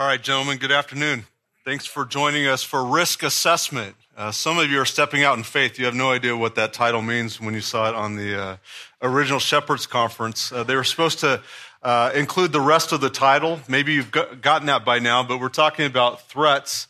All right, gentlemen, good afternoon. Thanks for joining us for risk assessment. Uh, some of you are stepping out in faith. You have no idea what that title means when you saw it on the uh, original Shepherds Conference. Uh, they were supposed to uh, include the rest of the title. Maybe you've gotten that by now, but we're talking about threats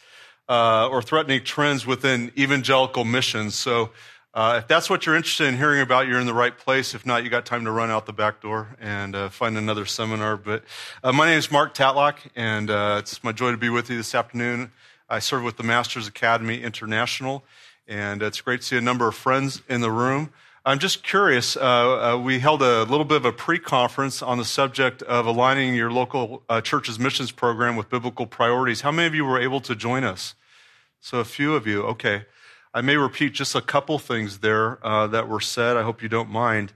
uh, or threatening trends within evangelical missions. So uh, if that's what you're interested in hearing about, you're in the right place. If not, you got time to run out the back door and uh, find another seminar. But uh, my name is Mark Tatlock, and uh, it's my joy to be with you this afternoon. I serve with the Masters Academy International, and it's great to see a number of friends in the room. I'm just curious. Uh, uh, we held a little bit of a pre-conference on the subject of aligning your local church's missions program with biblical priorities. How many of you were able to join us? So a few of you. Okay. I may repeat just a couple things there uh, that were said. I hope you don't mind.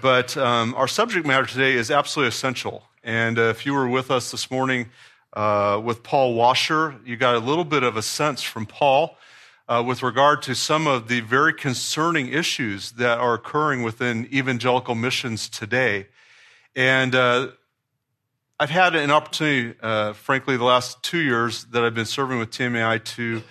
But um, our subject matter today is absolutely essential. And uh, if you were with us this morning uh, with Paul Washer, you got a little bit of a sense from Paul uh, with regard to some of the very concerning issues that are occurring within evangelical missions today. And uh, I've had an opportunity, uh, frankly, the last two years that I've been serving with TMAI to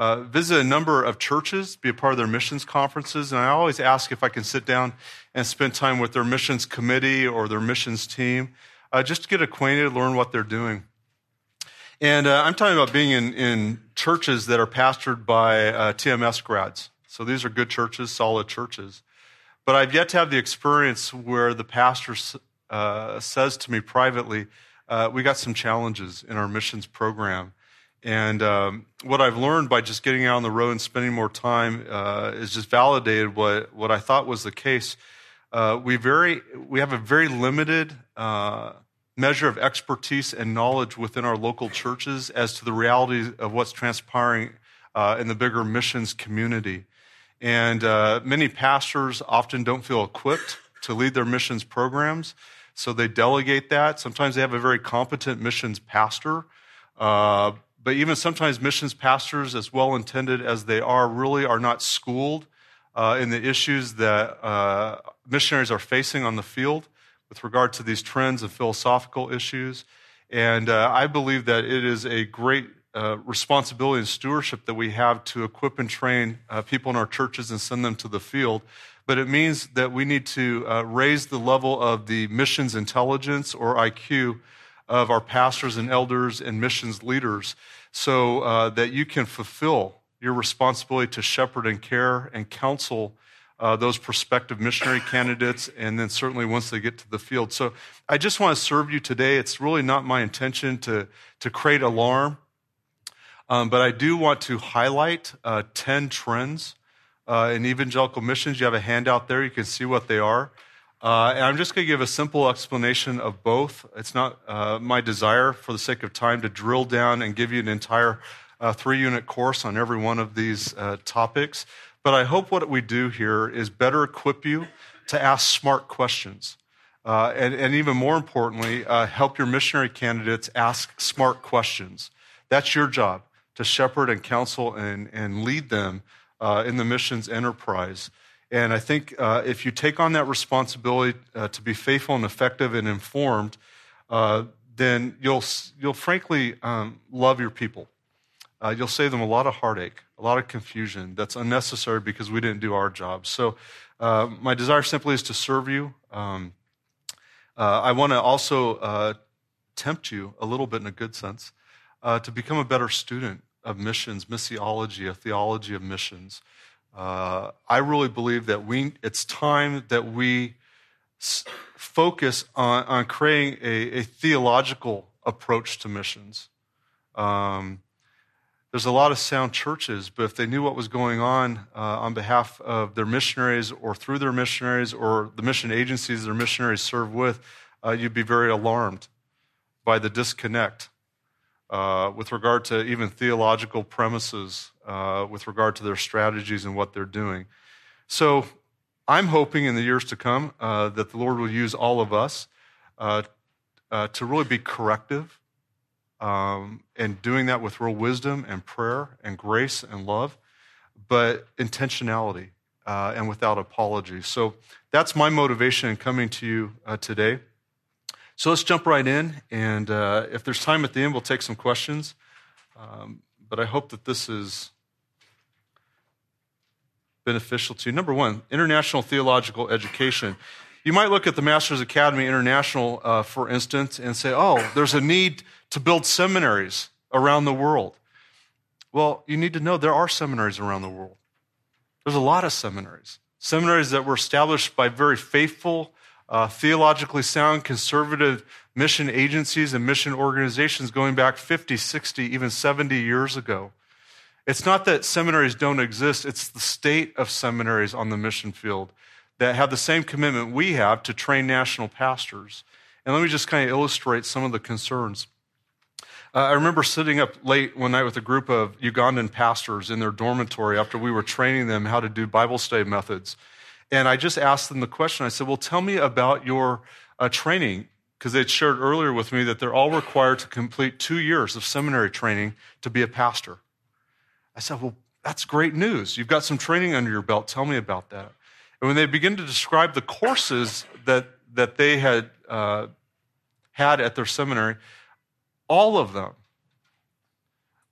uh, visit a number of churches, be a part of their missions conferences, and I always ask if I can sit down and spend time with their missions committee or their missions team, uh, just to get acquainted, learn what they're doing. And uh, I'm talking about being in, in churches that are pastored by uh, TMS grads. So these are good churches, solid churches. But I've yet to have the experience where the pastor uh, says to me privately, uh, we got some challenges in our missions program. And um, what I've learned by just getting out on the road and spending more time uh, is just validated what, what I thought was the case. Uh, we, very, we have a very limited uh, measure of expertise and knowledge within our local churches as to the reality of what's transpiring uh, in the bigger missions community. And uh, many pastors often don't feel equipped to lead their missions programs, so they delegate that. Sometimes they have a very competent missions pastor. Uh, but even sometimes missions pastors, as well intended as they are, really are not schooled uh, in the issues that uh, missionaries are facing on the field with regard to these trends and philosophical issues. And uh, I believe that it is a great uh, responsibility and stewardship that we have to equip and train uh, people in our churches and send them to the field. But it means that we need to uh, raise the level of the missions intelligence or IQ of our pastors and elders and missions leaders so uh, that you can fulfill your responsibility to shepherd and care and counsel uh, those prospective missionary candidates, and then certainly once they get to the field. So I just want to serve you today. It's really not my intention to, to create alarm, um, but I do want to highlight uh, 10 trends uh, in evangelical missions. You have a handout there, you can see what they are. Uh, and I'm just going to give a simple explanation of both. It's not uh, my desire, for the sake of time, to drill down and give you an entire uh, three unit course on every one of these uh, topics. But I hope what we do here is better equip you to ask smart questions. Uh, and, and, even more importantly, uh, help your missionary candidates ask smart questions. That's your job to shepherd and counsel and, and lead them in the missions enterprise. And I think uh, if you take on that responsibility uh, to be faithful and effective and informed, uh, then you'll, you'll frankly um, love your people. Uh, you'll save them a lot of heartache, a lot of confusion that's unnecessary because we didn't do our job. So, uh, my desire simply is to serve you. Um, uh, I want to also tempt you a little bit in a good sense to become a better student of missions, missiology, a theology of missions. Uh, I really believe that we, it's time that we s- focus on, on creating a, a, theological approach to missions. Um, there's a lot of sound churches, but if they knew what was going on uh, on behalf of their missionaries or through their missionaries or the mission agencies their missionaries serve with, uh, you'd be very alarmed by the disconnect uh, with regard to even theological premises, uh, with regard to their strategies and what they're doing. So I'm hoping in the years to come uh, that the Lord will use all of us uh, uh, to really be corrective um, and doing that with real wisdom and prayer and grace and love, but intentionality uh, and without apology. So that's my motivation in coming to you today. So let's jump right in. And uh, if there's time at the end, we'll take some questions. Um, but I hope that this is beneficial to you. Number one, international theological education. You might look at the Masters Academy International, uh, for instance, and say, oh, there's a need to build seminaries around the world. Well, you need to know there are seminaries around the world. There's a lot of seminaries. Seminaries that were established by very faithful, uh, theologically sound, conservative mission agencies and mission organizations going back 50, 60, even 70 years ago. It's not that seminaries don't exist, it's the state of seminaries on the mission field that have the same commitment we have to train national pastors. And let me just kind of illustrate some of the concerns. Uh, I remember sitting up late one night with a group of Ugandan pastors in their dormitory after we were training them how to do Bible study methods. And I just asked them the question I said, Well, tell me about your uh, training. Because they'd shared earlier with me that they're all required to complete two years of seminary training to be a pastor. I said, Well, that's great news. You've got some training under your belt. Tell me about that. And when they begin to describe the courses that, that they had uh, had at their seminary, all of them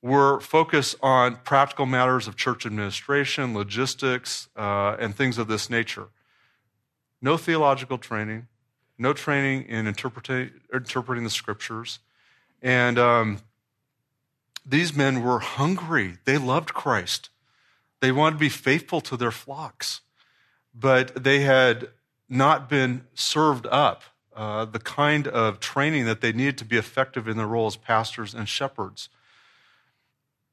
were focused on practical matters of church administration, logistics, uh, and things of this nature. No theological training, no training in interpreting, interpreting the scriptures. And um, these men were hungry. They loved Christ. They wanted to be faithful to their flocks but they had not been served up uh, the kind of training that they needed to be effective in their role as pastors and shepherds.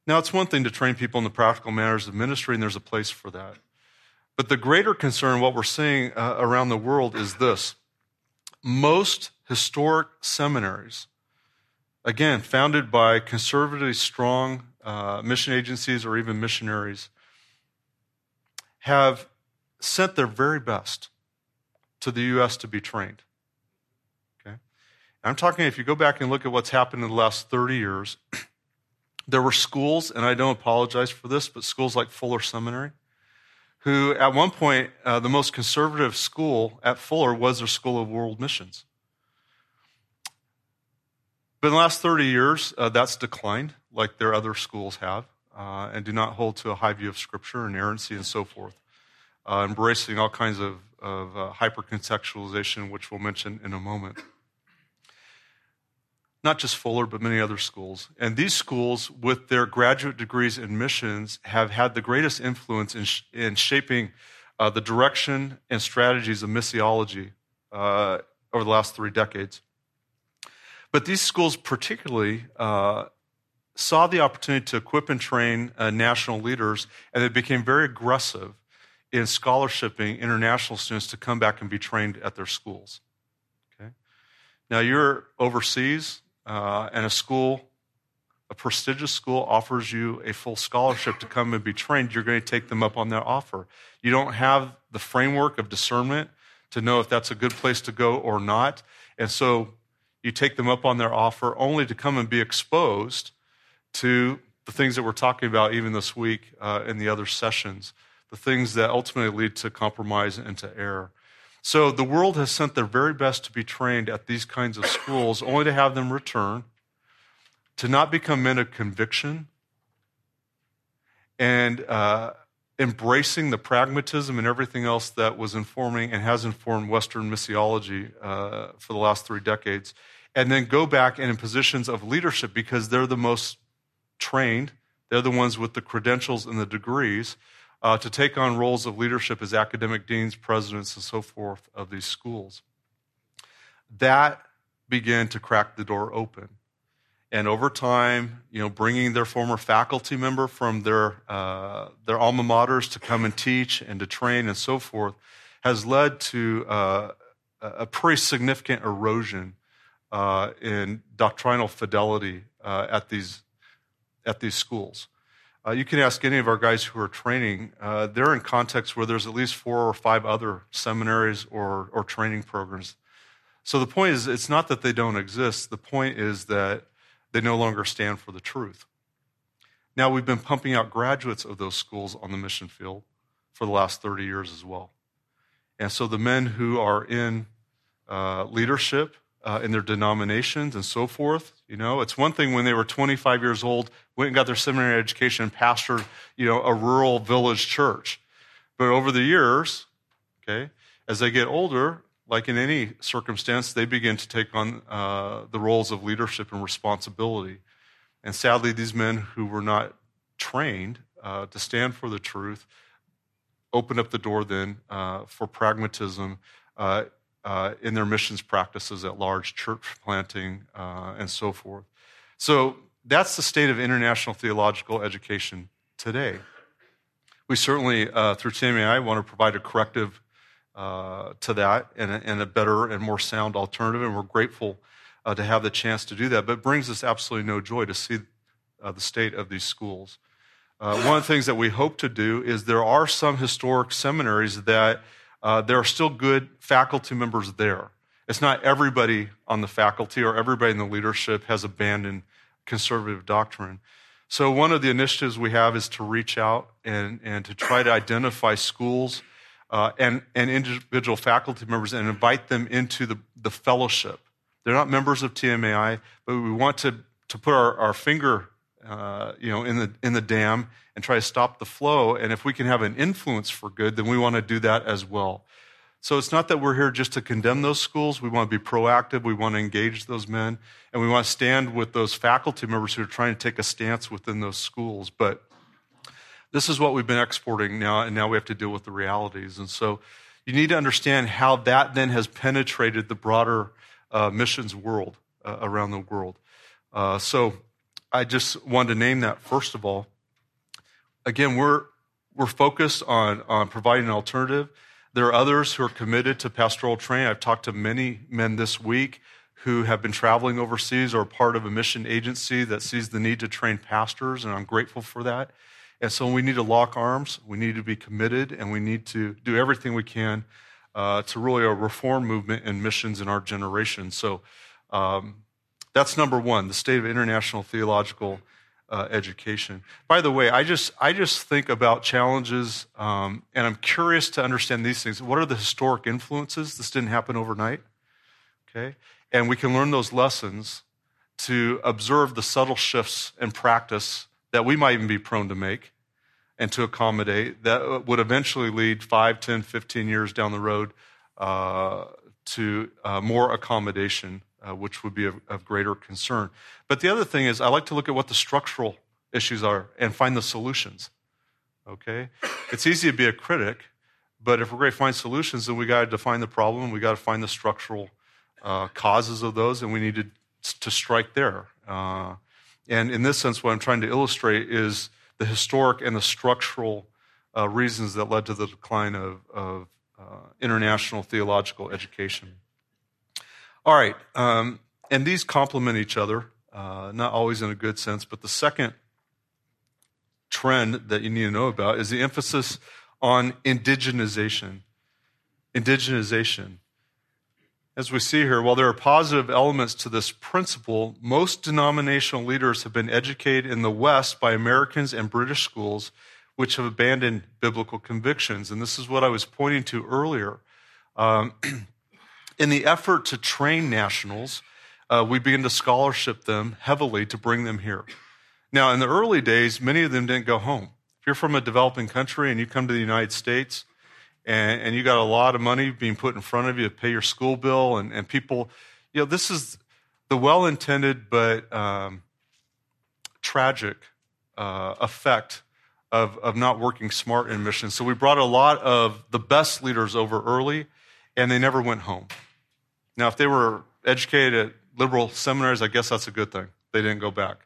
Now, it's one thing to train people in the practical matters of ministry, and there's a place for that. But the greater concern, what we're seeing uh, around the world, is this most historic seminaries, again, founded by conservatively strong uh, mission agencies or even missionaries, have sent their very best to the U.S. to be trained. Okay? I'm talking, if you go back and look at what's happened in the last 30 years, there were schools, and I don't apologize for this, but schools like Fuller Seminary, who at one point, uh, the most conservative school at Fuller was their School of World Missions. But in the last 30 years, uh, that's declined, like their other schools have, uh, and do not hold to a high view of Scripture, inerrancy, and so forth uh, embracing all kinds of, of uh, hypercontextualization, which we'll mention in a moment. Not just Fuller, but many other schools. And these schools, with their graduate degrees in missions, have had the greatest influence in, sh- in shaping uh, the direction and strategies of missiology uh, over the last three decades. But these schools, particularly, uh, saw the opportunity to equip and train uh, national leaders, and they became very aggressive in scholarshiping international students to come back and be trained at their schools. Okay? Now, you're overseas, uh, and a school, a prestigious school, offers you a full scholarship to come and be trained. You're going to take them up on that offer. You don't have the framework of discernment to know if that's a good place to go or not. And so you take them up on their offer only to come and be exposed to the things that we're talking about even this week uh, in the other sessions the things that ultimately lead to compromise and to error. So the world has sent their very best to be trained at these kinds of schools, only to have them return, to not become men of conviction, and uh, embracing the pragmatism and everything else that was informing and has informed Western missiology uh, for the last three decades, and then go back and in positions of leadership because they're the most trained, they're the ones with the credentials and the degrees uh, to take on roles of leadership as academic deans, presidents, and so forth of these schools. That began to crack the door open. And over time, you know, bringing their former faculty member from their, uh, their alma maters to come and teach and to train and so forth has led to uh, a pretty significant erosion uh, in doctrinal fidelity uh, at, these, at these schools. Uh, you can ask any of our guys who are training. Uh, they're in contexts where there's at least four or five other seminaries or, or training programs. So the point is, it's not that they don't exist. The point is that they no longer stand for the truth. Now, we've been pumping out graduates of those schools on the mission field for the last 30 years as well. And so the men who are in uh, leadership uh, in their denominations and so forth. You know, it's one thing when they were 25 years old, went and got their seminary education, and pastored, you know, a rural village church. But over the years, okay, as they get older, like in any circumstance, they begin to take on uh, the roles of leadership and responsibility. And sadly, these men who were not trained uh, to stand for the truth opened up the door then uh, for pragmatism uh, uh, in their missions practices at large, church planting, uh, and so forth. So that's the state of international theological education today. We certainly, through TMAI, want to provide a corrective uh, to that and a, and a, better and more sound alternative. And we're grateful uh, to have the chance to do that. But it brings us absolutely no joy to see uh, the state of these schools. Uh, one of the things that we hope to do is there are some historic seminaries that uh, there are still good faculty members there. It's not everybody on the faculty or everybody in the leadership has abandoned conservative doctrine. So, one of the initiatives we have is to reach out and, and to try to identify schools uh, and, and individual faculty members and invite them into the, the fellowship. They're not members of TMAI, but we want to, to put our, our finger uh, you know, in, the, in the dam and try to stop the flow. And if we can have an influence for good, then we want to do that as well. So it's not that we're here just to condemn those schools. We want to be proactive. We want to engage those men. And we want to stand with those faculty members who are trying to take a stance within those schools. But this is what we've been exporting now, and now we have to deal with the realities. And so you need to understand how that then has penetrated the broader uh, missions world uh, around the world. Uh, so I just wanted to name that first of all. Again, we're, we're focused on, on providing an alternative. There are others who are committed to pastoral training. I've talked to many men this week who have been traveling overseas or part of a mission agency that sees the need to train pastors, and I'm grateful for that. And so we need to lock arms, we need to be committed, and we need to do everything we can uh, to really a reform movement and missions in our generation. So um, that's number one, the state of international theological uh, education. By the way, I just I just think about challenges, um, and I'm curious to understand these things. What are the historic influences? This didn't happen overnight, okay? And we can learn those lessons to observe the subtle shifts in practice that we might even be prone to make and to accommodate that would eventually lead 5, 10, 15 years down the road uh, to uh, more accommodation, uh, which would be of, of, greater concern. But the other thing is, I like to look at what the structural issues are and find the solutions. Okay? It's easy to be a critic, but if we're going to find solutions, then we got to define the problem, we got to find the structural uh, causes of those, and we need to, to strike there. Uh, and in this sense, what I'm trying to illustrate is the historic and the structural uh, reasons that led to the decline of, of uh, international theological education. All right, um, and these complement each other, uh, not always in a good sense, but the second trend that you need to know about is the emphasis on indigenization. Indigenization. As we see here, while there are positive elements to this principle, most denominational leaders have been educated in the West by Americans and British schools, which have abandoned biblical convictions. And this is what I was pointing to earlier. Um, in the effort to train nationals, uh, we begin to scholarship them heavily to bring them here. Now, in the early days, many of them didn't go home. If you're from a developing country and you come to the United States, and, and you got a lot of money being put in front of you to pay your school bill, and, and people, you know, this is the well intended but um, tragic uh, effect of, of not working smart in missions. So we brought a lot of the best leaders over early, and they never went home. Now, if they were educated at liberal seminaries, I guess that's a good thing. They didn't go back.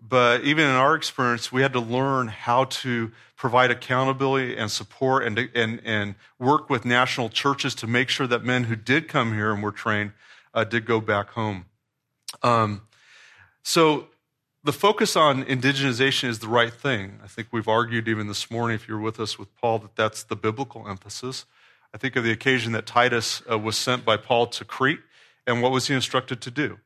But even in our experience, we had to learn how to provide accountability and support and, and, and work with national churches to make sure that men who did come here and were trained uh, did go back home. Um, so the focus on indigenization is the right thing. I think we've argued even this morning, if you're with us with Paul, that that's the biblical emphasis. I think of the occasion that Titus uh, was sent by Paul to Crete, and what was he instructed to do?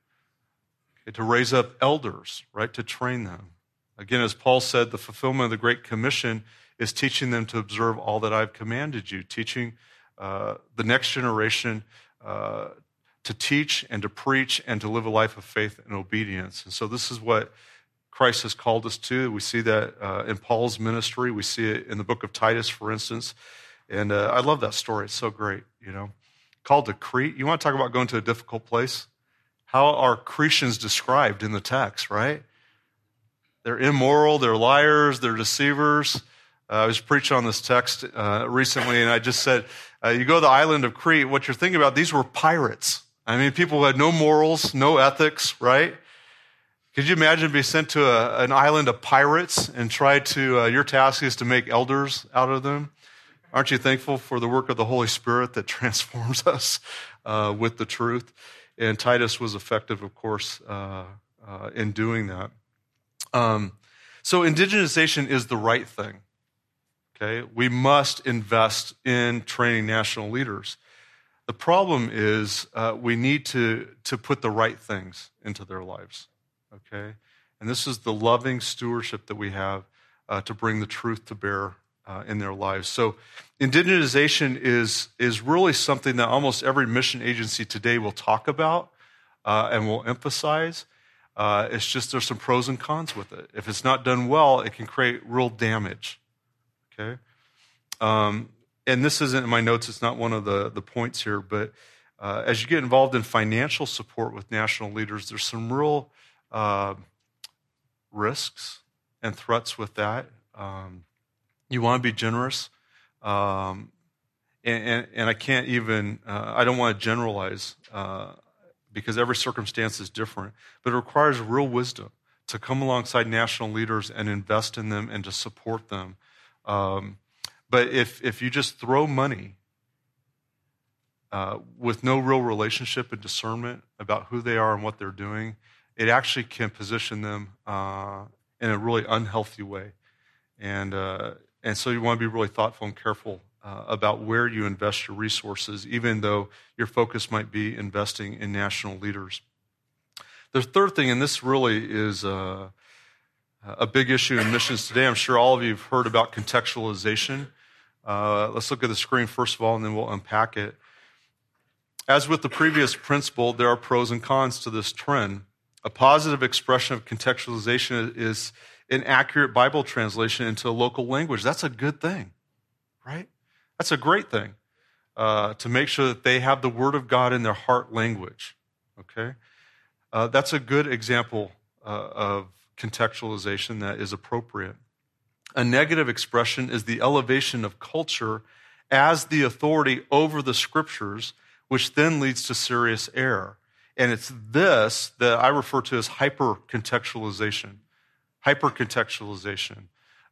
to raise up elders, right, to train them. Again, as Paul said, the fulfillment of the Great Commission is teaching them to observe all that I've commanded you, teaching uh, the next generation uh, to teach and to preach and to live a life of faith and obedience. And so this is what Christ has called us to. We see that uh, in Paul's ministry. We see it in the book of Titus, for instance. And uh, I love that story. It's so great, you know. Called to Crete. You want to talk about going to a difficult place? How are Cretians described in the text, right? They're immoral, they're liars, they're deceivers. Uh, I was preaching on this text uh, recently, and I just said, uh, you go to the island of Crete, what you're thinking about, these were pirates. I mean, people who had no morals, no ethics, right? Could you imagine being sent to a, an island of pirates and try to, uh, your task is to make elders out of them? Aren't you thankful for the work of the Holy Spirit that transforms us uh, with the truth? And Titus was effective, of course, uh, uh, in doing that. Um, so, indigenization is the right thing. Okay, we must invest in training national leaders. The problem is uh, we need to, to put the right things into their lives. Okay, and this is the loving stewardship that we have uh, to bring the truth to bear uh, in their lives. So, indigenization is is really something that almost every mission agency today will talk about uh, and will emphasize. Uh, it's just there's some pros and cons with it. If it's not done well, it can create real damage. Okay? Um, and this isn't in my notes, it's not one of the, the points here, but uh, as you get involved in financial support with national leaders, there's some real uh, risks and threats with that. Um, you want to be generous. Um, and, and, and, I can't even, uh, I don't want to generalize uh, because every circumstance is different, but it requires real wisdom to come alongside national leaders and invest in them and to support them um, but if, if you just throw money uh, with no real relationship and discernment about who they are and what they're doing, it actually can position them uh, in a really unhealthy way. And, uh, and so you want to be really thoughtful and careful uh, about where you invest your resources, even though your focus might be investing in national leaders. The third thing, and this really is uh, a big issue in missions today. I'm sure all of you have heard about contextualization. Uh, let's look at the screen first of all, and then we'll unpack it. As with the previous principle, there are pros and cons to this trend. A positive expression of contextualization is an accurate Bible translation into a local language. That's a good thing, right? That's a great thing uh, to make sure that they have the Word of God in their heart language, okay? Uh, that's a good example uh, of contextualization that is appropriate. A negative expression is the elevation of culture as the authority over the scriptures, which then leads to serious error. And it's this that I refer to as hyper contextualization. Hyper contextualization.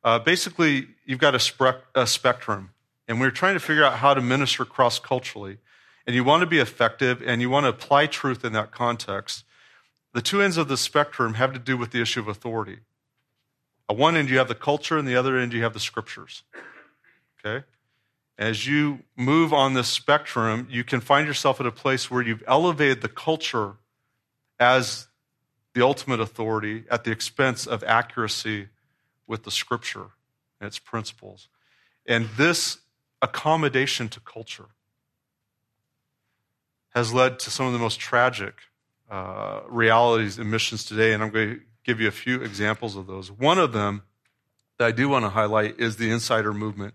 Uh, basically, you've got a, spe- a spectrum, and we're trying to figure out how to minister cross culturally. And you want to be effective and you want to apply truth in that context. The two ends of the spectrum have to do with the issue of authority. At one end, you have the culture, and the other end, you have the scriptures. Okay? As you move on this spectrum, you can find yourself at a place where you've elevated the culture as the ultimate authority at the expense of accuracy with the scripture and its principles. And this accommodation to culture has led to some of the most tragic uh, realities in missions today, and I'm going to give you a few examples of those. One of them that I do want to highlight is the insider movement.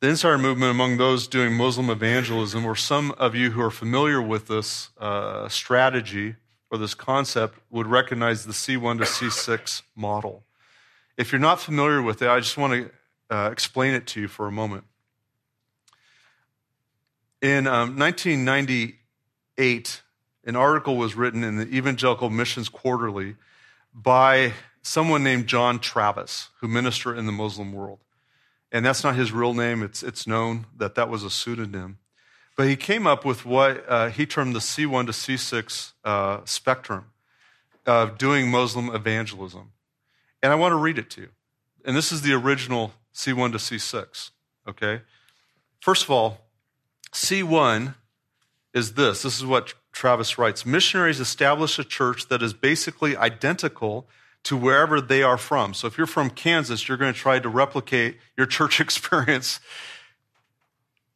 The insider movement among those doing Muslim evangelism, or some of you who are familiar with this uh, strategy or this concept, would recognize the C1 to C6 model. If you're not familiar with it, I just want to uh, explain it to you for a moment. In um, 1998, an article was written in the Evangelical Missions Quarterly by someone named John Travis, who ministered in the Muslim world. And that's not his real name, it's, it's known that that was a pseudonym. But he came up with what uh, he termed the C1 to C6 uh, spectrum of doing Muslim evangelism. And I want to read it to you. And this is the original C1 to C6, okay? First of all, C1 is this. This is what Travis writes Missionaries establish a church that is basically identical to wherever they are from. So if you're from Kansas, you're going to try to replicate your church experience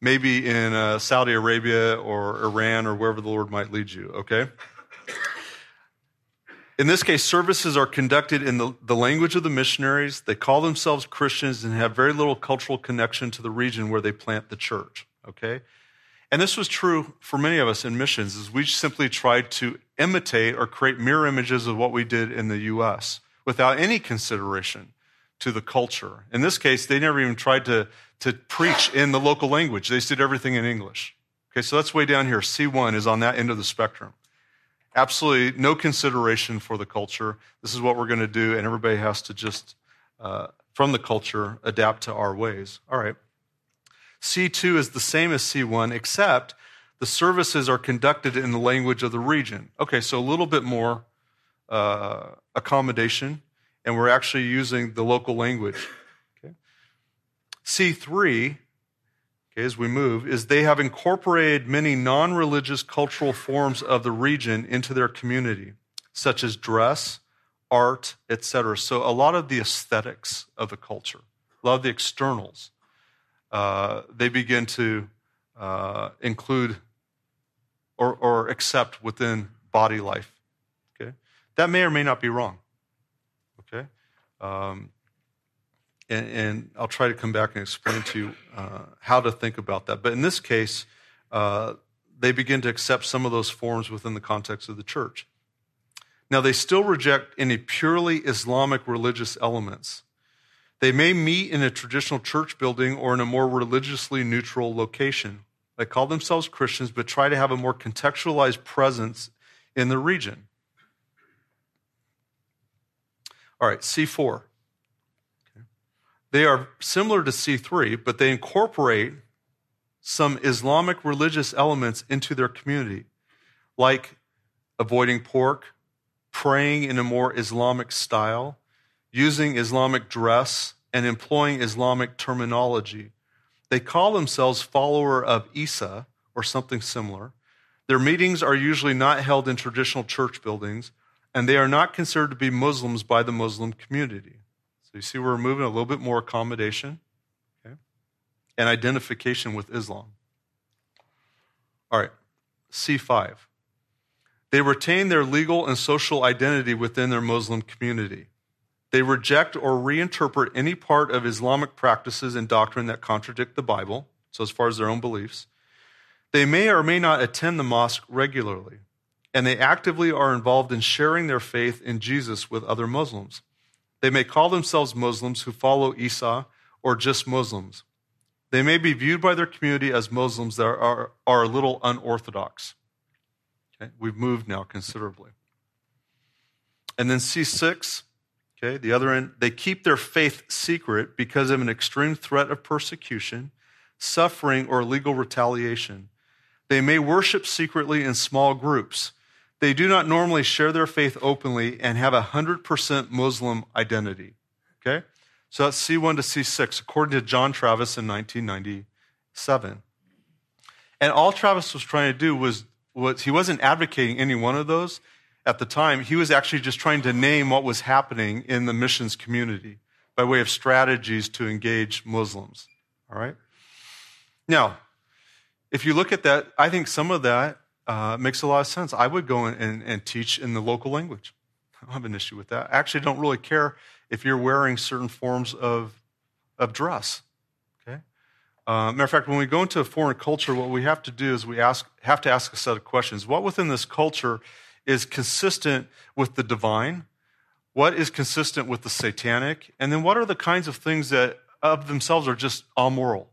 maybe in uh, Saudi Arabia or Iran or wherever the Lord might lead you, okay? In this case, services are conducted in the, the language of the missionaries. They call themselves Christians and have very little cultural connection to the region where they plant the church, okay? And this was true for many of us in missions, is we simply tried to imitate or create mirror images of what we did in the U.S. without any consideration to the culture. In this case, they never even tried to, to preach in the local language. They did everything in English. Okay, so that's way down here. C1 is on that end of the spectrum. Absolutely no consideration for the culture. This is what we're going to do, and everybody has to just, uh, from the culture, adapt to our ways. All right. C2 is the same as C1, except the services are conducted in the language of the region. Okay, so a little bit more uh, accommodation, and we're actually using the local language. Okay. C3 okay, as we move, is they have incorporated many non religious cultural forms of the region into their community, such as dress, art, etc. So a lot of the aesthetics of the culture, a lot of the externals, uh, they begin to uh, include or, or accept within body life. Okay, that may or may not be wrong. Okay, um, and, and, I'll try to come back and explain to you uh, how to think about that. But in this case, uh, they begin to accept some of those forms within the context of the church. Now, they still reject any purely Islamic religious elements. They may meet in a traditional church building or in a more religiously neutral location. They call themselves Christians, but try to have a more contextualized presence in the region. All right, C4. They are similar to C3, but they incorporate some Islamic religious elements into their community, like avoiding pork, praying in a more Islamic style, using Islamic dress, and employing Islamic terminology. They call themselves follower of Isa or something similar. Their meetings are usually not held in traditional church buildings, and they are not considered to be Muslims by the Muslim community. So you see, we're moving a little bit more accommodation okay, and identification with Islam. All right, C5. They retain their legal and social identity within their Muslim community. They reject or reinterpret any part of Islamic practices and doctrine that contradict the Bible, so as far as their own beliefs. They may or may not attend the mosque regularly, and they actively are involved in sharing their faith in Jesus with other Muslims. They may call themselves Muslims who follow Isa or just Muslims. They may be viewed by their community as Muslims that are, are a little unorthodox. Okay? We've moved now considerably. And then C6, okay, the other end, they keep their faith secret because of an extreme threat of persecution, suffering, or legal retaliation. They may worship secretly in small groups. They do not normally share their faith openly and have a 100% Muslim identity. Okay? So that's C1 to C6, according to John Travis in 1997. And all Travis was trying to do was, was he wasn't advocating any one of those at the time. He was actually just trying to name what was happening in the missions community by way of strategies to engage Muslims. All right? Now, if you look at that, I think some of that uh, makes a lot of sense. I would go and, and teach in the local language. I don't have an issue with that. I actually don't really care if you're wearing certain forms of, of dress. Okay? Uh, matter of fact, when we go into a foreign culture, what we have to do is we ask, have to ask a set of questions. What within this culture is consistent with the divine? What is consistent with the satanic? And then what are the kinds of things that of themselves are just amoral?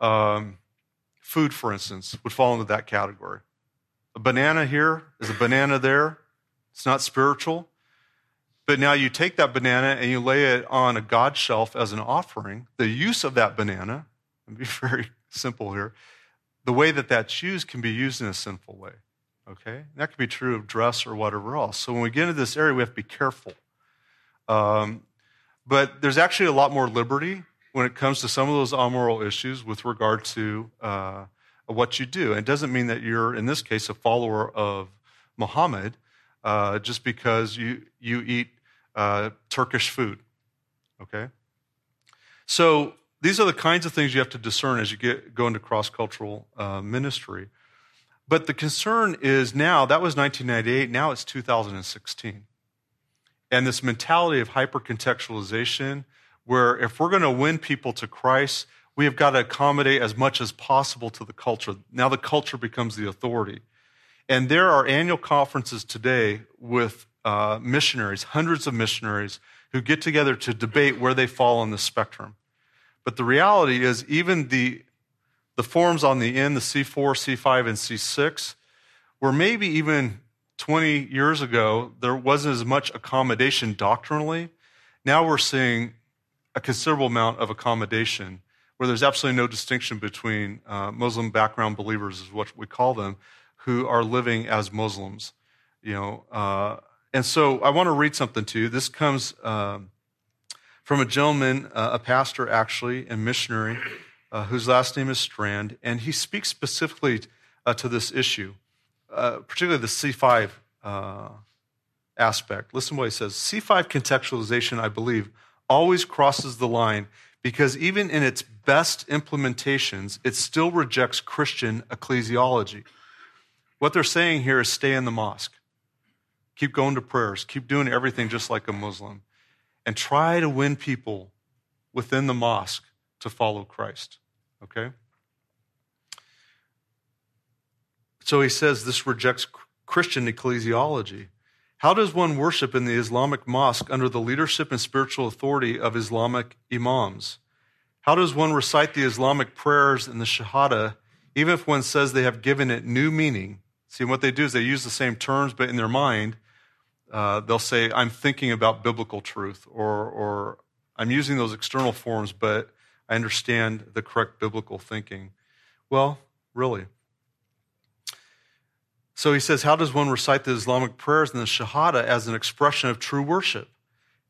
Um, Food, for instance, would fall into that category. A banana here is a banana there. It's not spiritual. But now you take that banana and you lay it on a God shelf as an offering. The use of that banana, and be very simple here, the way that that's used can be used in a sinful way. Okay? And that could be true of dress or whatever else. So when we get into this area, we have to be careful. Um, but there's actually a lot more liberty when it comes to some of those amoral issues with regard to uh, what you do. It doesn't mean that you're, in this case, a follower of Muhammad uh, just because you, you eat uh, Turkish food. Okay? So these are the kinds of things you have to discern as you get, go into cross cultural uh, ministry. But the concern is now, that was 1998, now it's 2016. And this mentality of hyper contextualization, where if we're going to win people to Christ, we have got to accommodate as much as possible to the culture. Now the culture becomes the authority. And there are annual conferences today with uh, missionaries, hundreds of missionaries, who get together to debate where they fall on the spectrum. But the reality is, even the, the forms on the end, the C4, C5, and C6, where maybe even 20 years ago there wasn't as much accommodation doctrinally, now we're seeing a considerable amount of accommodation where there's absolutely no distinction between uh, Muslim background believers, is what we call them, who are living as Muslims. You know, uh, and so I want to read something to you. This comes um, from a gentleman, uh, a pastor actually, and missionary, uh, whose last name is Strand, and he speaks specifically uh, to this issue, uh, particularly the C5 uh, aspect. Listen to what he says C5 contextualization, I believe, always crosses the line because even in its best implementations, it still rejects Christian ecclesiology. What they're saying here is stay in the mosque, keep going to prayers, keep doing everything just like a Muslim and try to win people within the mosque to follow Christ. Okay? So he says this rejects Christian ecclesiology. How does one worship in the Islamic mosque under the leadership and spiritual authority of Islamic imams? How does one recite the Islamic prayers and the Shahada, even if one says they have given it new meaning? See, what they do is they use the same terms, but in their mind, uh, they'll say, I'm thinking about biblical truth, or, or I'm using those external forms, but I understand the correct biblical thinking. Well, really. So he says, How does one recite the Islamic prayers and the Shahada as an expression of true worship?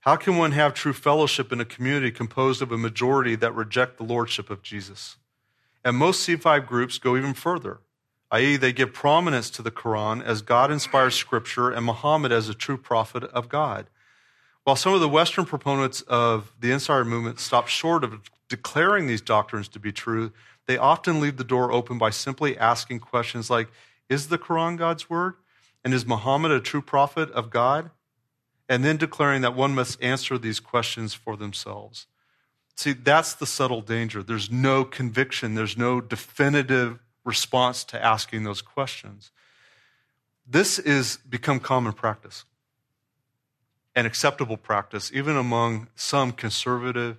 How can one have true fellowship in a community composed of a majority that reject the lordship of Jesus? And most C5 groups go even further i.e., they give prominence to the Quran as God inspired scripture and Muhammad as a true prophet of God. While some of the Western proponents of the Insider movement stop short of declaring these doctrines to be true, they often leave the door open by simply asking questions like Is the Quran God's word? And is Muhammad a true prophet of God? And then declaring that one must answer these questions for themselves. See, that's the subtle danger. There's no conviction, there's no definitive response to asking those questions. This is become common practice and acceptable practice, even among some conservative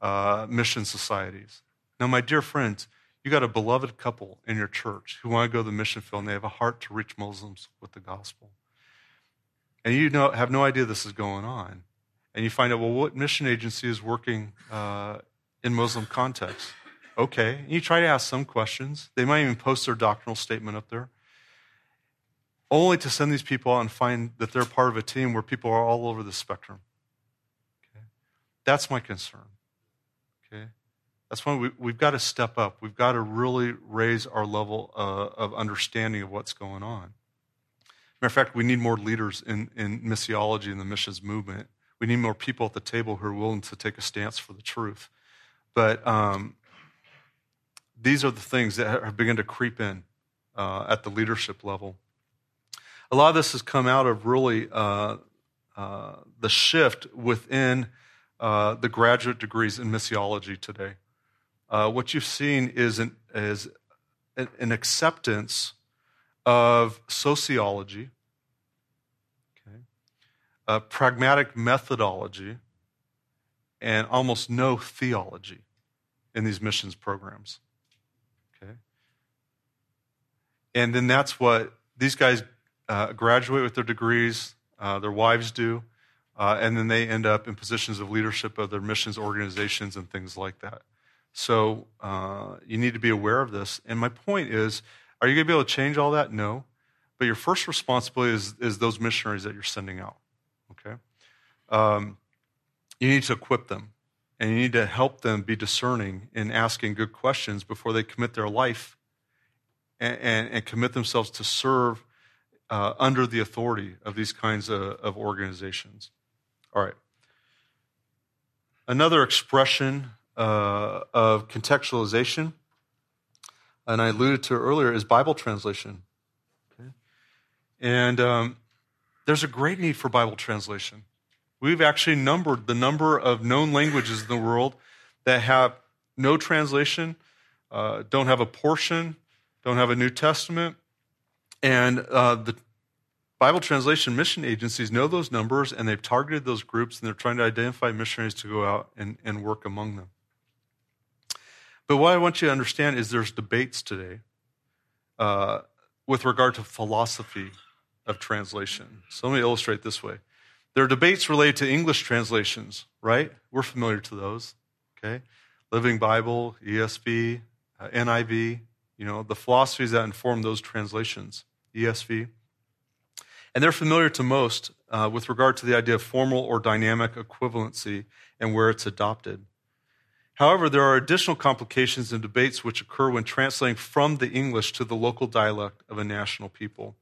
uh, mission societies. Now, my dear friends, you got a beloved couple in your church who want to go to the mission field and they have a heart to reach Muslims with the gospel. And you know, have no idea this is going on. And you find out, well, what mission agency is working uh, in Muslim context? Okay. And you try to ask some questions. They might even post their doctrinal statement up there. Only to send these people out and find that they're part of a team where people are all over the spectrum. Okay. That's my concern. Okay. That's why we, we've got to step up. We've got to really raise our level uh, of understanding of what's going on. Matter of fact, we need more leaders in, in missiology and the missions movement. We need more people at the table who are willing to take a stance for the truth. But um, these are the things that have begun to creep in uh, at the leadership level. A lot of this has come out of really uh, uh, the shift within uh, the graduate degrees in missiology today. Uh, what you've seen is an, is an acceptance of sociology, okay, pragmatic methodology, and almost no theology in these missions programs. And then that's what these guys uh, graduate with their degrees, uh, their wives do, uh, and then they end up in positions of leadership of their missions organizations and things like that. So uh, you need to be aware of this. And my point is are you going to be able to change all that? No. But your first responsibility is, is those missionaries that you're sending out. Okay? Um, you need to equip them and you need to help them be discerning in asking good questions before they commit their life and, and, and commit themselves to serve uh, under the authority of these kinds of, of organizations. All right. Another expression uh, of contextualization, and I alluded to earlier, is Bible translation. Okay? And um, there's a great need for Bible translation. We've actually numbered the number of known languages in the world that have no translation, uh, don't have a portion, don't have a New Testament. And uh, the Bible translation mission agencies know those numbers and they've targeted those groups and they're trying to identify missionaries to go out and, and work among them. But what I want you to understand is there's debates today uh, with regard to philosophy of translation. So let me illustrate this way. There are debates related to English translations, right? We're familiar to those, okay? Living Bible, ESV, uh, NIV, you know, the philosophies that inform those translations, ESV. And they're familiar to most uh, with regard to the idea of formal or dynamic equivalency and where it's adopted. However, there are additional complications and debates which occur when translating from the English to the local dialect of a national people.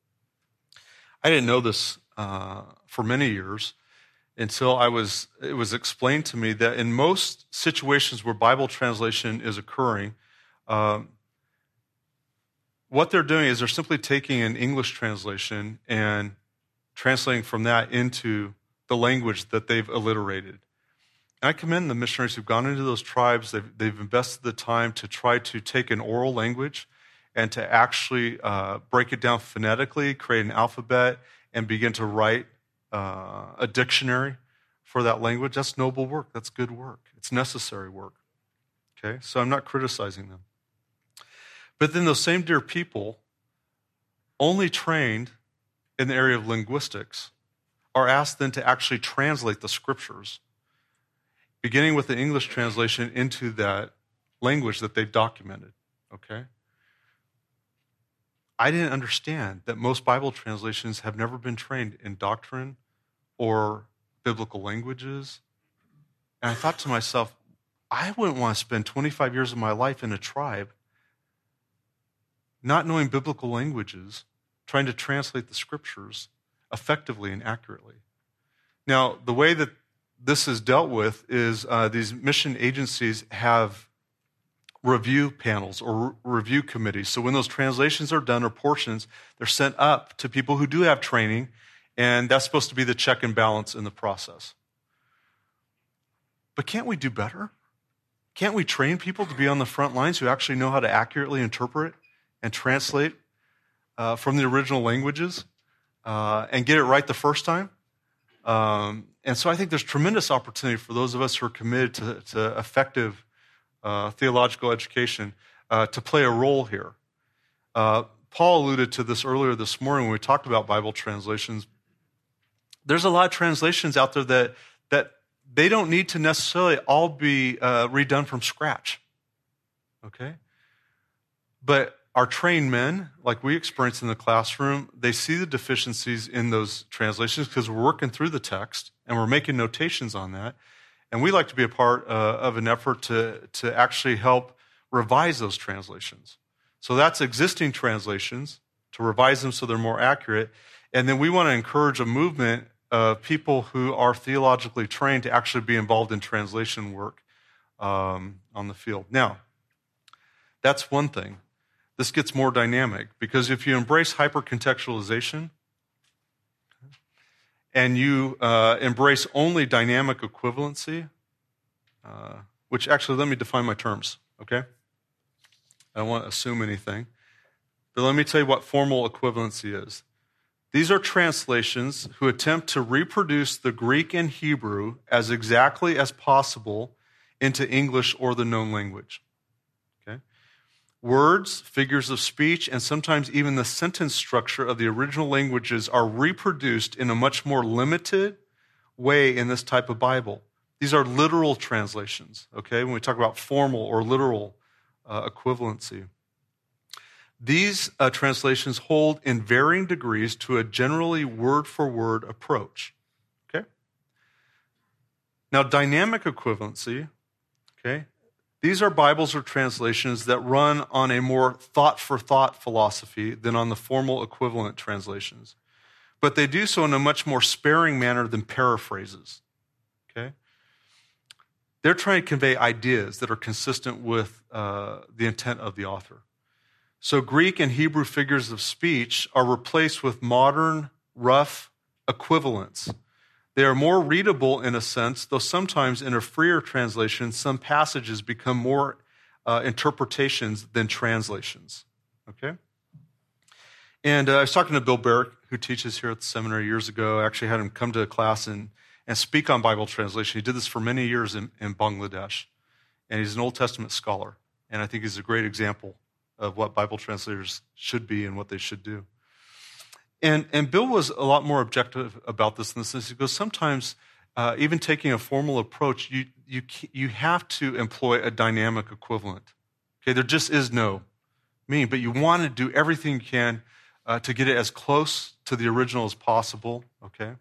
I didn't know this uh, for many years until I was, it was explained to me that in most situations where Bible translation is occurring, um, what they're doing is they're simply taking an English translation and translating from that into the language that they've alliterated. I commend the missionaries who've gone into those tribes. They've, they've invested the time to try to take an oral language and to actually uh, break it down phonetically, create an alphabet, and begin to write uh, a dictionary for that language. That's noble work. That's good work. It's necessary work. Okay? So I'm not criticizing them. But then those same dear people, only trained in the area of linguistics, are asked then to actually translate the scriptures, beginning with the English translation into that language that they've documented. Okay? I didn't understand that most Bible translations have never been trained in doctrine or biblical languages. And I thought to myself, I wouldn't want to spend 25 years of my life in a tribe not knowing biblical languages, trying to translate the scriptures effectively and accurately. Now, the way that this is dealt with is uh, these mission agencies have review panels or re- review committees. So when those translations are done or portions, they're sent up to people who do have training, and that's supposed to be the check and balance in the process. But can't we do better? Can't we train people to be on the front lines who actually know how to accurately interpret and translate uh, from the original languages uh, and get it right the first time. Um, and so I think there's tremendous opportunity for those of us who are committed to, to effective uh, theological education uh, to play a role here. Uh, Paul alluded to this earlier this morning when we talked about Bible translations. There's a lot of translations out there that, that they don't need to necessarily all be uh, redone from scratch. Okay? But our trained men, like we experience in the classroom, they see the deficiencies in those translations because we're working through the text and we're making notations on that. And we like to be a part uh, of an effort to, to actually help revise those translations. So that's existing translations, to revise them so they're more accurate. And then we want to encourage a movement of people who are theologically trained to actually be involved in translation work um, on the field. Now, that's one thing this gets more dynamic because if you embrace hypercontextualization and you uh, embrace only dynamic equivalency, uh, which actually, let me define my terms, okay? I don't want to assume anything. But let me tell you what formal equivalency is. These are translations who attempt to reproduce the Greek and Hebrew as exactly as possible into English or the known language. Words, figures of speech, and sometimes even the sentence structure of the original languages are reproduced in a much more limited way in this type of Bible. These are literal translations, okay, when we talk about formal or literal uh, equivalency. These uh, translations hold in varying degrees to a generally word for word approach. Okay? Now, dynamic equivalency, okay, these are Bibles or translations that run on a more thought for thought philosophy than on the formal equivalent translations. But they do so in a much more sparing manner than paraphrases. Okay? they're trying to convey ideas that are consistent with uh, the intent of the author. So, Greek and Hebrew figures of speech are replaced with modern, rough equivalents. They are more readable in a sense, though sometimes in a freer translation, some passages become more uh, interpretations than translations. Okay? And uh, I was talking to Bill Barrick, who teaches here at the seminary years ago. I actually had him come to a class and, and speak on Bible translation. He did this for many years in, in Bangladesh. And he's an Old Testament scholar. And I think he's a great example of what Bible translators should be and what they should do. And, and Bill was a lot more objective about this in the sense he goes, sometimes, uh, even taking a formal approach, you, you, you have to employ a dynamic equivalent. Okay, there just is no mean, but you want to do everything you can uh, to get it as close to the original as possible. Okay,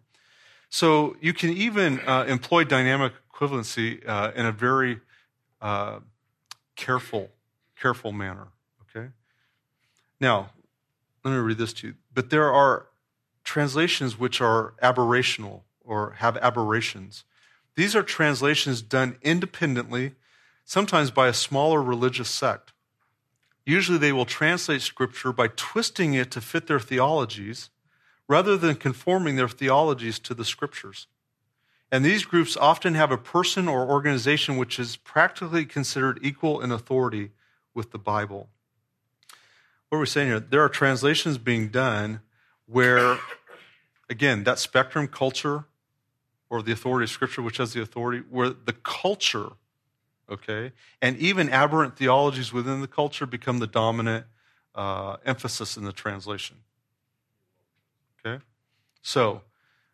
so you can even uh, employ dynamic equivalency uh, in a very uh, careful, careful manner. Okay? Now, let me read this to you. But there are translations which are aberrational or have aberrations. These are translations done independently, sometimes by a smaller religious sect. Usually they will translate scripture by twisting it to fit their theologies rather than conforming their theologies to the scriptures. And these groups often have a person or organization which is practically considered equal in authority with the Bible what we're saying here, there are translations being done where, again, that spectrum culture or the authority of Scripture, which has the authority, where the culture, okay, and even aberrant theologies within the culture become the dominant uh, emphasis in the translation. Okay? So,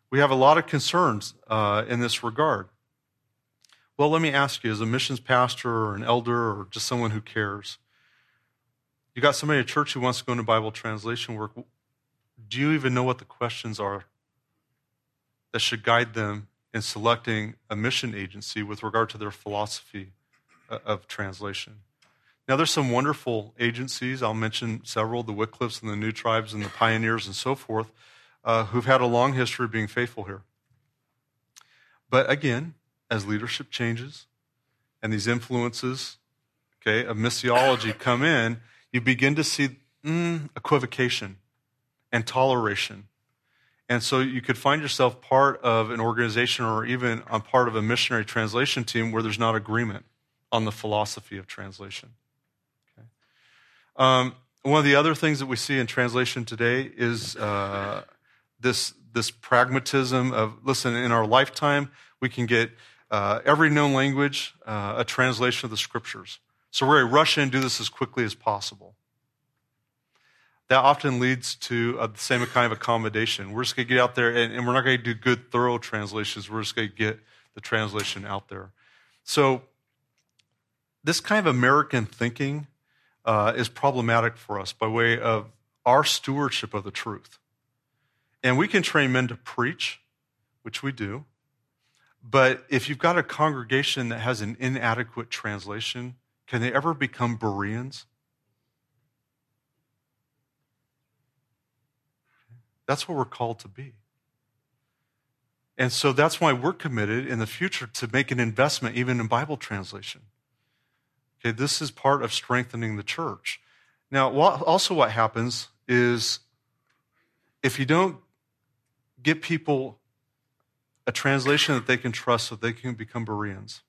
we have a lot of concerns uh, in this regard. Well, let me ask you, as a missions pastor or an elder or just someone who cares, you got somebody at church who wants to go into Bible translation work. Do you even know what the questions are that should guide them in selecting a mission agency with regard to their philosophy uh, of translation? Now, there's some wonderful agencies. I'll mention several the Wycliffes and the New Tribes and the Pioneers and so forth, uh, who've had a long history of being faithful here. But again, as leadership changes and these influences okay, of missiology come in, you begin to see mm, equivocation and toleration. And so you could find yourself part of an organization or even on part of a missionary translation team where there's not agreement on the philosophy of translation. Okay. Um, one of the other things that we see in translation today is uh, this, this pragmatism of listen, in our lifetime, we can get uh, every known language, uh, a translation of the scriptures. So we're going to rush in and do this as quickly as possible. That often leads to uh, the same kind of accommodation. We're just going to get out there and, and we're not going to do good, thorough translations. We're just going to get the translation out there. So, this kind of American thinking uh, is problematic for us by way of our stewardship of the truth. And we can train men to preach, which we do. But if you've got a congregation that has an inadequate translation, can they ever become Bereans? That's what we're called to be. And so that's why we're committed in the future to make an investment even in Bible translation. Okay, this is part of strengthening the church. Now, also what happens is if you don't get people a translation that they can trust so they can become Bereans,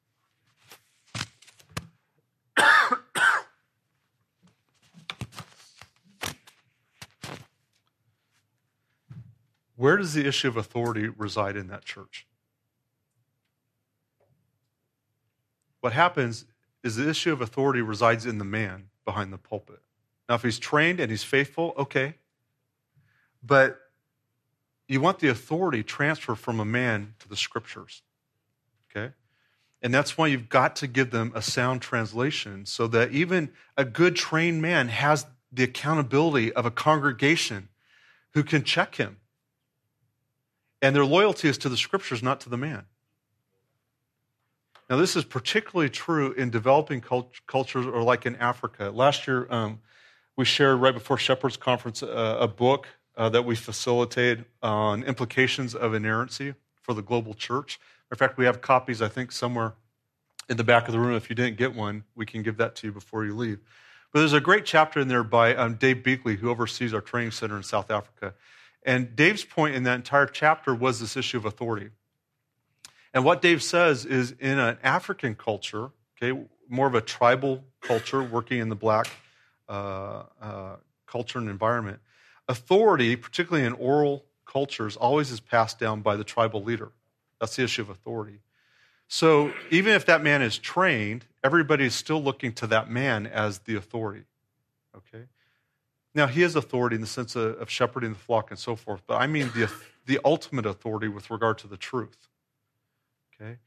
Where does the issue of authority reside in that church? What happens is the issue of authority resides in the man behind the pulpit. Now, if he's trained and he's faithful, okay. But you want the authority transferred from a man to the scriptures, okay? And that's why you've got to give them a sound translation so that even a good trained man has the accountability of a congregation who can check him and their loyalty is to the scriptures, not to the man. Now, this is particularly true in developing cult- cultures or like in Africa. Last year, um, we shared right before Shepherd's Conference uh, a book uh, that we facilitated on implications of inerrancy for the global church. In fact, we have copies, I think, somewhere in the back of the room. If you didn't get one, we can give that to you before you leave. But there's a great chapter in there by um, Dave Beakley, who oversees our training center in South Africa. And Dave's point in that entire chapter was this issue of authority. And what Dave says is in an African culture, okay, more of a tribal culture working in the black uh, uh, culture and environment, authority, particularly in oral cultures, always is passed down by the tribal leader. That's the issue of authority. So even if that man is trained, everybody is still looking to that man as the authority. Okay? Now, he has authority in the sense of, of shepherding the flock and so forth, but I mean the, the ultimate authority with regard to the truth. Okay?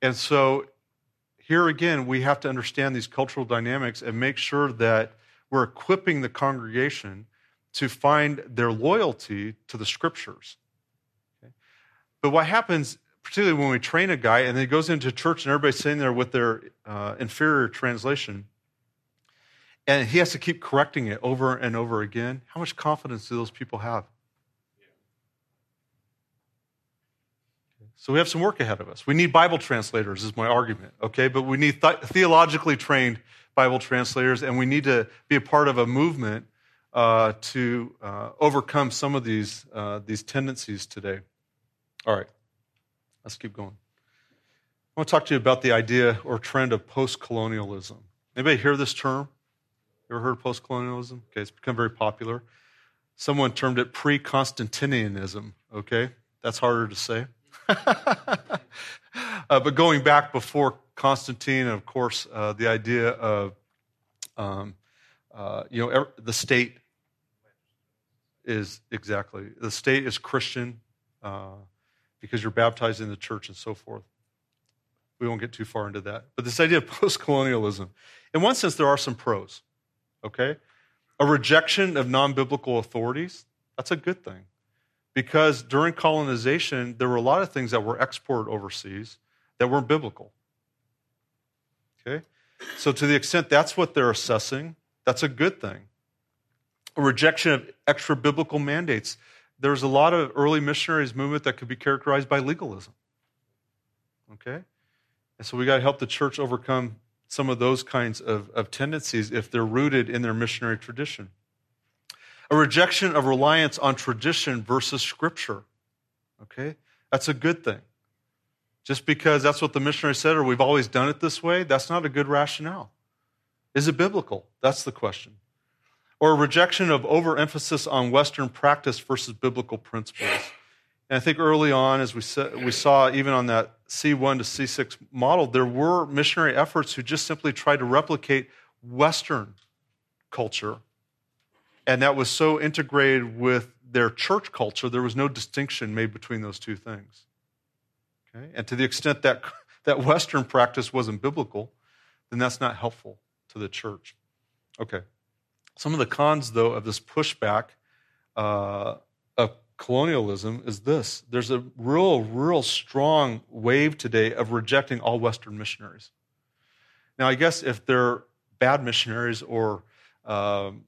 And so here again, we have to understand these cultural dynamics and make sure that we're equipping the congregation to find their loyalty to the scriptures. Okay? But what happens particularly when we train a guy and then he goes into church and everybody's sitting there with their uh, inferior translation, and he has to keep correcting it over and over again, how much confidence do those people have? So we have some work ahead of us. We need Bible translators, is my argument, okay? But we need th- theologically trained Bible translators, and we need to be a part of a movement uh, to uh, overcome some of these, uh, these tendencies today. All right. Let's keep going. I want to talk to you about the idea or trend of post colonialism. Anybody hear this term? You ever heard of post colonialism? Okay, it's become very popular. Someone termed it pre Constantinianism, okay? That's harder to say. uh, but going back before Constantine, of course, uh, the idea of um, uh, you know the state is exactly the state is Christian. Uh, because you're baptized in the church and so forth. We won't get too far into that. But this idea of post colonialism, in one sense, there are some pros, okay? A rejection of non biblical authorities, that's a good thing. Because during colonization, there were a lot of things that were exported overseas that weren't biblical. Okay? So, to the extent that's what they're assessing, that's a good thing. A rejection of extra biblical mandates there was a lot of early missionaries movement that could be characterized by legalism. Okay? And so we got to help the church overcome some of those kinds of, of tendencies if they're rooted in their missionary tradition. A rejection of reliance on tradition versus scripture. Okay? That's a good thing. Just because that's what the missionary said or we've always done it this way, that's not a good rationale. Is it biblical? That's the question or a rejection of overemphasis on Western practice versus biblical principles. And I think early on, as we, saw, we saw even on that C1 to C6 model, there were missionary efforts who just simply tried to replicate Western culture. And that was so integrated with their church culture, there was no distinction made between those two things. Okay? And to the extent that, that Western practice wasn't biblical, then that's not helpful to the church. Okay. Some of the cons, though, of this pushback uh, of colonialism is this there's a real, real strong wave today of rejecting all Western missionaries. Now, I guess if they're bad missionaries or um,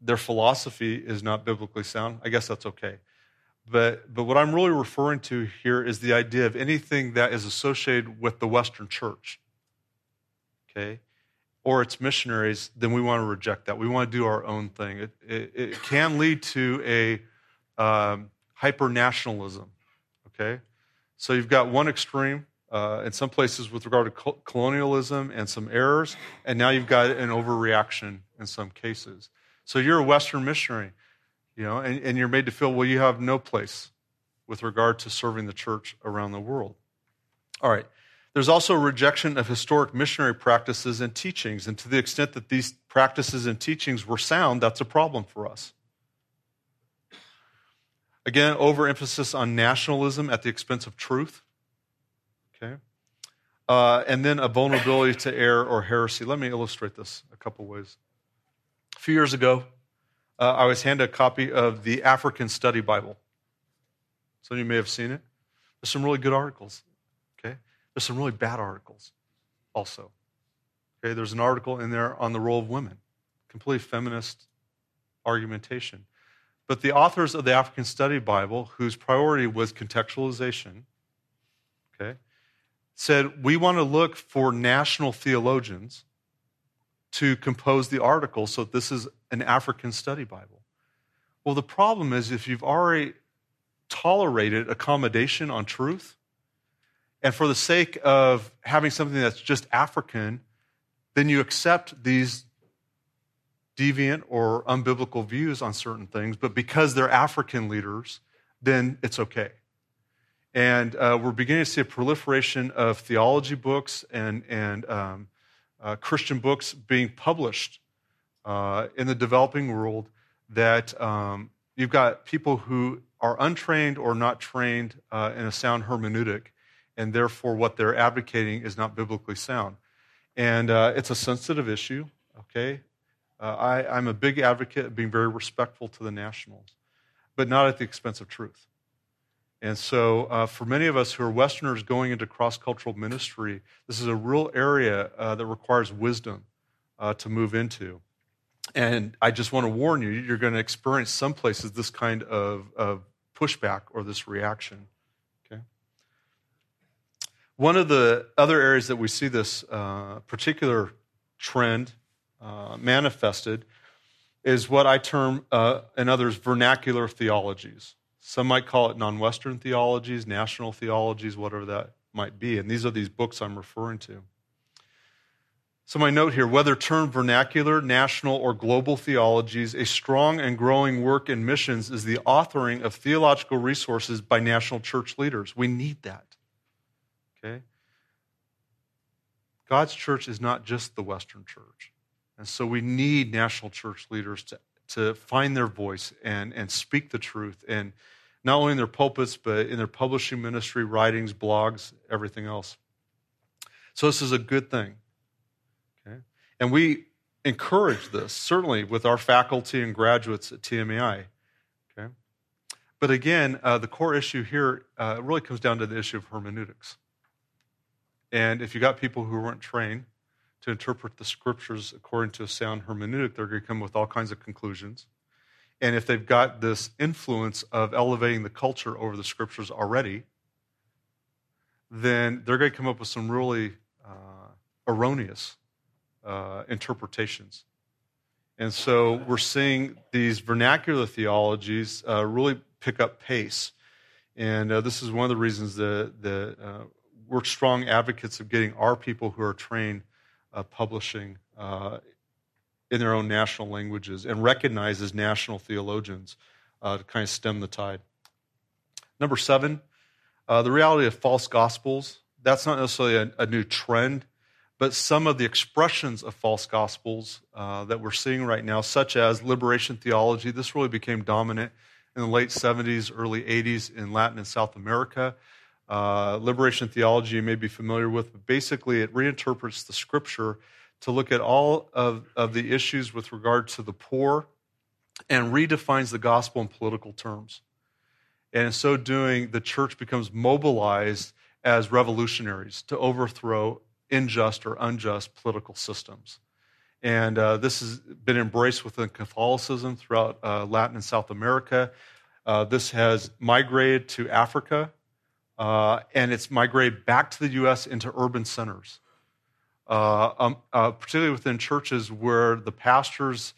their philosophy is not biblically sound, I guess that's okay. But, but what I'm really referring to here is the idea of anything that is associated with the Western church. Okay? or its missionaries, then we want to reject that. We want to do our own thing. It, it, it can lead to a um, hyper nationalism. Okay? So you've got one extreme uh, in some places with regard to colonialism and some errors, and now you've got an overreaction in some cases. So you're a Western missionary, you know, and, and you're made to feel, well, you have no place with regard to serving the church around the world. All right. There's also a rejection of historic missionary practices and teachings. And to the extent that these practices and teachings were sound, that's a problem for us. Again, overemphasis on nationalism at the expense of truth. Okay. Uh, and then a vulnerability to error or heresy. Let me illustrate this a couple ways. A few years ago, uh, I was handed a copy of the African Study Bible. Some of you may have seen it. There's some really good articles Okay. there's some really bad articles also. Okay, there's an article in there on the role of women, completely feminist argumentation. But the authors of the African Study Bible, whose priority was contextualization, okay, said, We want to look for national theologians to compose the article so this is an African study Bible. Well, the problem is if you've already tolerated accommodation on truth, and for the sake of having something that's just African, then you accept these deviant or unbiblical views on certain things, but because they're African leaders, then it's okay. And uh, we're beginning to see a proliferation of theology books and, and um, uh, Christian books being published uh, in the developing world that um, you've got people who are untrained or not trained uh, in a sound hermeneutic, and therefore what they're advocating is not biblically sound. And uh, it's a sensitive issue, okay? Uh, I, I'm a big advocate of being very respectful to the nationals, but not at the expense of truth. And so, uh, for many of us who are Westerners going into cross cultural ministry, this is a real area uh, that requires wisdom uh, to move into. And I just want to warn you, you're going to experience some places this kind of, of pushback or this reaction. Okay? One of the other areas that we see this uh, particular trend uh, manifested is what I term, uh, and others, vernacular theologies. Some might call it non Western theologies, national theologies, whatever that might be. And these are these books I'm referring to. So, my note here whether termed vernacular, national, or global theologies, a strong and growing work in missions is the authoring of theological resources by national church leaders. We need that. Okay? God's church is not just the Western church. And so we need national church leaders to, to find their voice and, and speak the truth, and not only in their pulpits, but in their publishing ministry, writings, blogs, everything else. So this is a good thing. Okay? And we encourage this, certainly with our faculty and graduates at TMAI. Okay? But again, uh, the core issue here uh, really comes down to the issue of hermeneutics. And if you got people who weren't trained, to interpret the scriptures according to a sound hermeneutic, they're going to come with all kinds of conclusions. And if they've got this influence of elevating the culture over the scriptures already, then they're going to come up with some really uh, erroneous uh, interpretations. And so we're seeing these vernacular theologies uh, really pick up pace. And uh, this is one of the reasons that, that uh, we're strong advocates of getting our people who are trained publishing uh, in their own national languages and recognized as national theologians uh, to kind of stem the tide. Number seven, uh, the reality of false gospels. That's not necessarily a, a, new trend, but some of the expressions of false gospels uh, that we're seeing right now, such as liberation theology, this really became dominant in the late 70s, early 80s in Latin and South America. Uh, liberation theology you may be familiar with, but basically it reinterprets the scripture to look at all of, of the issues with regard to the poor and redefines the gospel in political terms. And in so doing, the church becomes mobilized as revolutionaries to overthrow unjust or unjust political systems. And uh, this has been embraced within Catholicism throughout uh, Latin and South America. Uh, this has migrated to Africa uh, and it's migrated back to the U.S. into urban centers, uh, um, uh, particularly within churches where the pastors,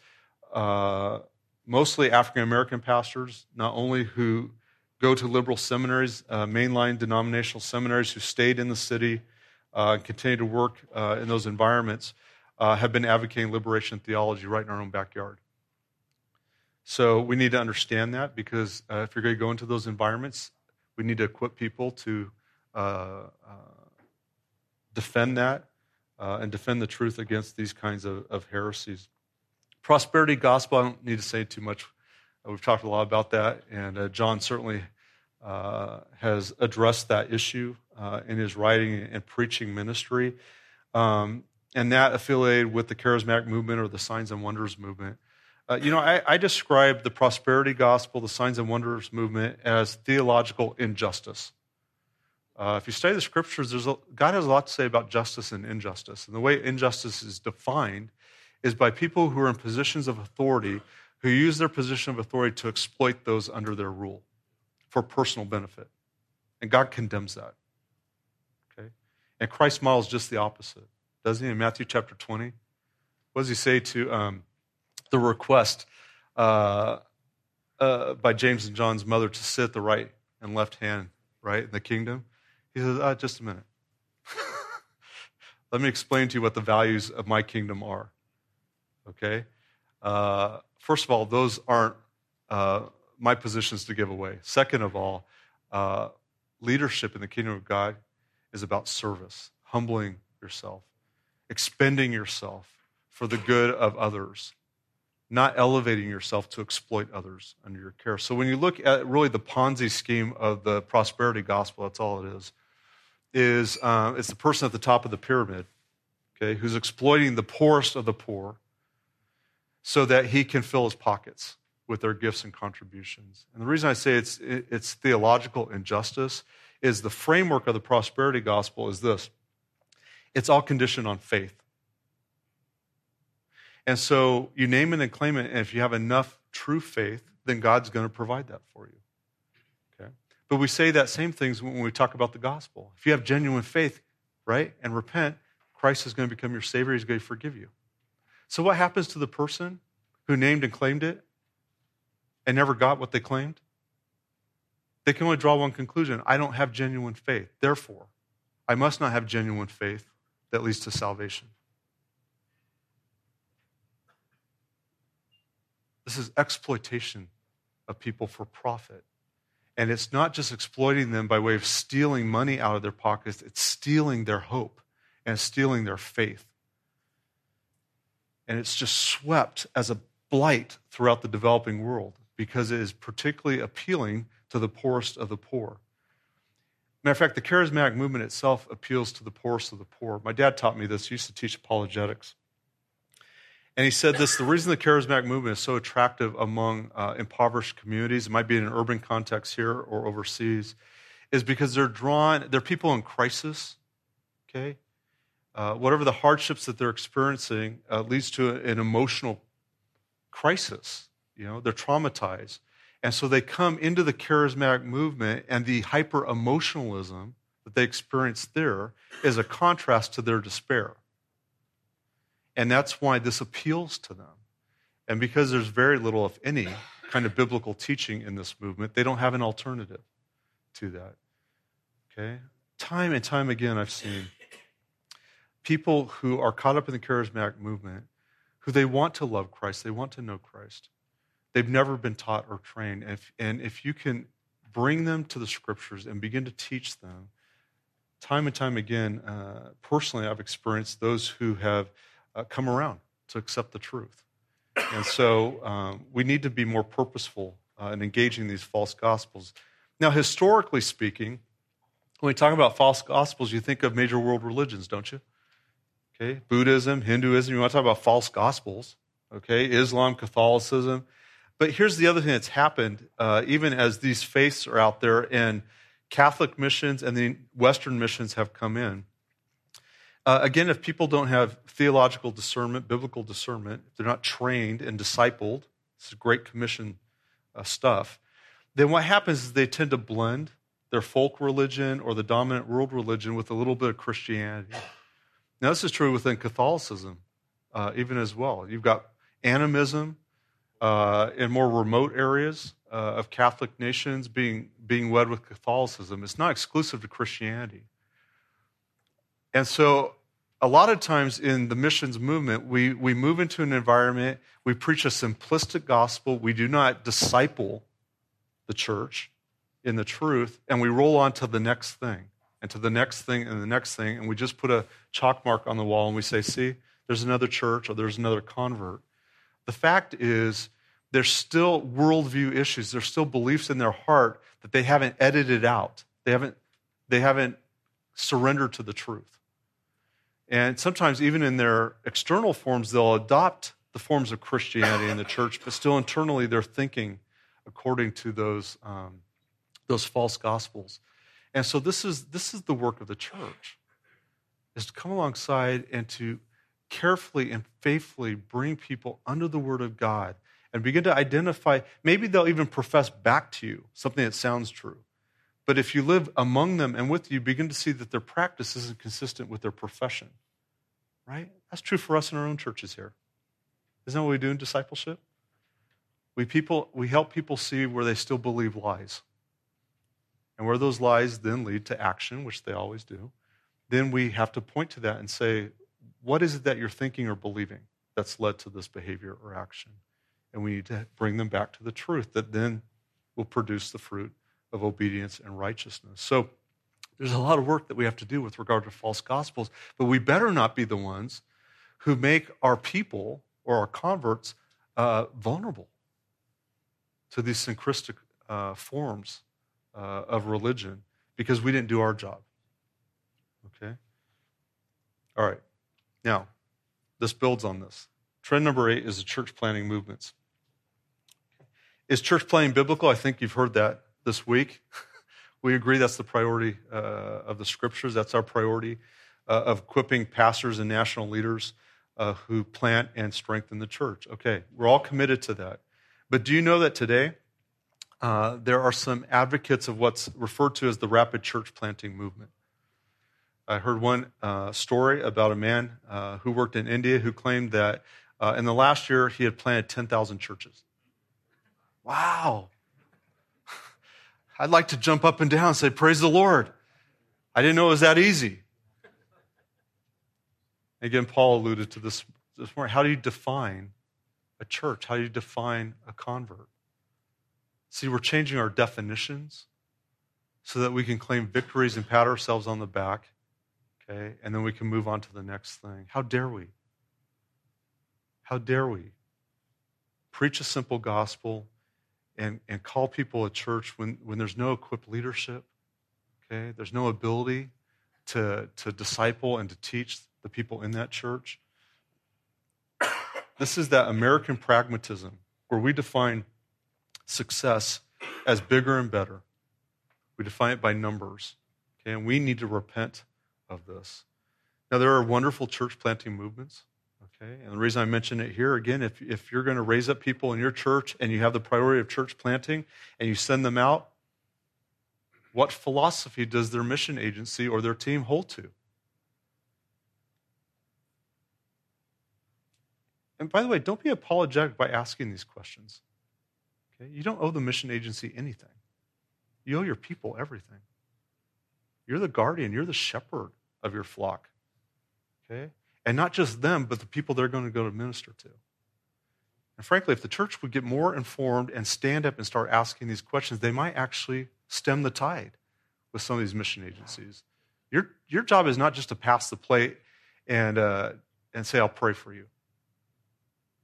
uh, mostly African American pastors, not only who go to liberal seminaries, uh, mainline denominational seminaries, who stayed in the city uh, and continue to work in those environments, have been advocating liberation theology right in our own backyard. So we need to understand that because if you're going to go into those environments, we need to equip people to uh, uh, defend that uh, and defend the truth against these kinds of, of, heresies. Prosperity gospel, I don't need to say too much. We've talked a lot about that, and John certainly has addressed that issue in his writing and preaching ministry. Um, and that affiliated with the charismatic movement or the signs and wonders movement. Uh, you know, I, I, describe the prosperity gospel, the signs and wonders movement, as theological injustice. Uh, if you study the scriptures, a, God has a lot to say about justice and injustice. And the way injustice is defined is by people who are in positions of authority who use their position of authority to exploit those under their rule for personal benefit. And God condemns that. Okay? And Christ models just the opposite, doesn't he? In Matthew chapter 20, what does he say to um, the request uh, uh, by James and John's mother to sit at the right and left hand, right, in the kingdom? He says, uh, just a minute. Let me explain to you what the values of my kingdom are. Okay? Uh, first of all, those aren't uh, my positions to give away. Second of all, uh, leadership in the kingdom of God is about service, humbling yourself, expending yourself for the good of others, not elevating yourself to exploit others under your care. So when you look at really the Ponzi scheme of the prosperity gospel, that's all it is. Is uh, it's the person at the top of the pyramid, okay, who's exploiting the poorest of the poor, so that he can fill his pockets with their gifts and contributions. And the reason I say it's, it's theological injustice is the framework of the prosperity gospel is this it's all conditioned on faith. And so you name it and claim it, and if you have enough true faith, then God's going to provide that for you. Okay? But we say that same things when we talk about the gospel. If you have genuine faith, right, and repent, Christ is going to become your Savior. He's going to forgive you. So what happens to the person who named and claimed it? and never got what they claimed? They can only draw one conclusion I don't have genuine faith. Therefore, I must not have genuine faith that leads to salvation. This is exploitation of people for profit. And it's not just exploiting them by way of stealing money out of their pockets, it's stealing their hope and stealing their faith. And it's just swept as a blight throughout the developing world because it is particularly appealing to the poorest of the poor. Matter of fact, the charismatic movement itself appeals to the poorest of the poor. My dad taught me this. He used to teach apologetics. And he said this the reason the charismatic movement is so attractive among uh, impoverished communities, it might be in an urban context here or overseas, is because they're drawn, they're people in crisis, okay? Uh, whatever the hardships that they're experiencing uh, leads to an emotional crisis. You know, they're traumatized. And so they come into the charismatic movement, and the hyper emotionalism that they experience there is a contrast to their despair. And that's why this appeals to them. And because there's very little, if any, kind of biblical teaching in this movement, they don't have an alternative to that. Okay? Time and time again, I've seen people who are caught up in the charismatic movement who they want to love Christ, they want to know Christ, They've never been taught or trained. And if, and if you can bring them to the scriptures and begin to teach them, time and time again, uh, personally, I've experienced those who have uh, come around to accept the truth. And so um, we need to be more purposeful uh, in engaging these false gospels. Now, historically speaking, when we talk about false gospels, you think of major world religions, don't you? Okay, Buddhism, Hinduism, you want to talk about false gospels. Okay, Islam, Catholicism. But here's the other thing that's happened, uh, even as these faiths are out there and Catholic missions and the Western missions have come in. Uh, again, if people don't have theological discernment, biblical discernment, if they're not trained and discipled, this is great commission uh, stuff, then what happens is they tend to blend their folk religion or the dominant world religion with a little bit of Christianity. Now, this is true within Catholicism, uh, even as well. You've got animism, uh, in more remote areas uh, of Catholic nations being, being wed with Catholicism. It's not exclusive to Christianity. And so, a lot of times in the missions movement, we, we move into an environment, we preach a simplistic gospel, we do not disciple the church in the truth, and we roll on to the next thing, and to the next thing, and the next thing, and we just put a chalk mark on the wall and we say, see, there's another church or there's another convert. The fact is, there's still worldview issues. There's still beliefs in their heart that they haven't edited out. They haven't, they haven't surrendered to the truth. And sometimes, even in their external forms, they'll adopt the forms of Christianity in the church, but still internally they're thinking according to those, um, those false gospels. And so this is, this is the work of the church, is to come alongside and to carefully and faithfully bring people under the word of God and begin to identify. Maybe they'll even profess back to you something that sounds true. But if you live among them and with you, begin to see that their practice isn't consistent with their profession. Right? That's true for us in our own churches here. Isn't that what we do in discipleship? We, people, we help people see where they still believe lies. And where those lies then lead to action, which they always do, then we have to point to that and say, what is it that you're thinking or believing that's led to this behavior or action? And we need to bring them back to the truth that then will produce the fruit of obedience and righteousness. So there's a lot of work that we have to do with regard to false gospels, but we better not be the ones who make our people or our converts uh, vulnerable to these syncretic uh, forms uh, of religion because we didn't do our job. Okay? All right. Now, this builds on this. Trend number eight is the church planting movements. Is church planting biblical? I think you've heard that this week. we agree that's the priority uh, of the scriptures. That's our priority uh, of equipping pastors and national leaders uh, who plant and strengthen the church. Okay, we're all committed to that. But do you know that today uh, there are some advocates of what's referred to as the rapid church planting movement? I heard one uh, story about a man uh, who worked in India who claimed that in the last year he had planted 10,000 churches. Wow. I'd like to jump up and down and say, Praise the Lord. I didn't know it was that easy. Again, Paul alluded to this this morning. How do you define a church? How do you define a convert? See, we're changing our definitions so that we can claim victories and pat ourselves on the back, okay? And then we can move on to the next thing. How dare we? How dare we? Preach a simple gospel and, and call people a church when, when there's no equipped leadership, okay? There's no ability to, to disciple and to teach the people in that church. This is that American pragmatism where we define success as bigger and better. We define it by numbers. Okay, and we need to repent of this. Now, there are wonderful church planting movements. Okay, and the reason I mention it here again, if, if you're going to raise up people in your church and you have the priority of church planting and you send them out, what philosophy does their mission agency or their team hold to? And by the way, don't be apologetic by asking these questions. Okay? You don't owe the mission agency anything, you owe your people everything. You're the guardian, you're the shepherd of your flock. Okay? And not just them, but the people they're going to go to minister to. And frankly, if the church would get more informed and stand up and start asking these questions, they might actually stem the tide with some of these mission agencies. Your, your job is not just to pass the plate and, uh, and say, I'll pray for you.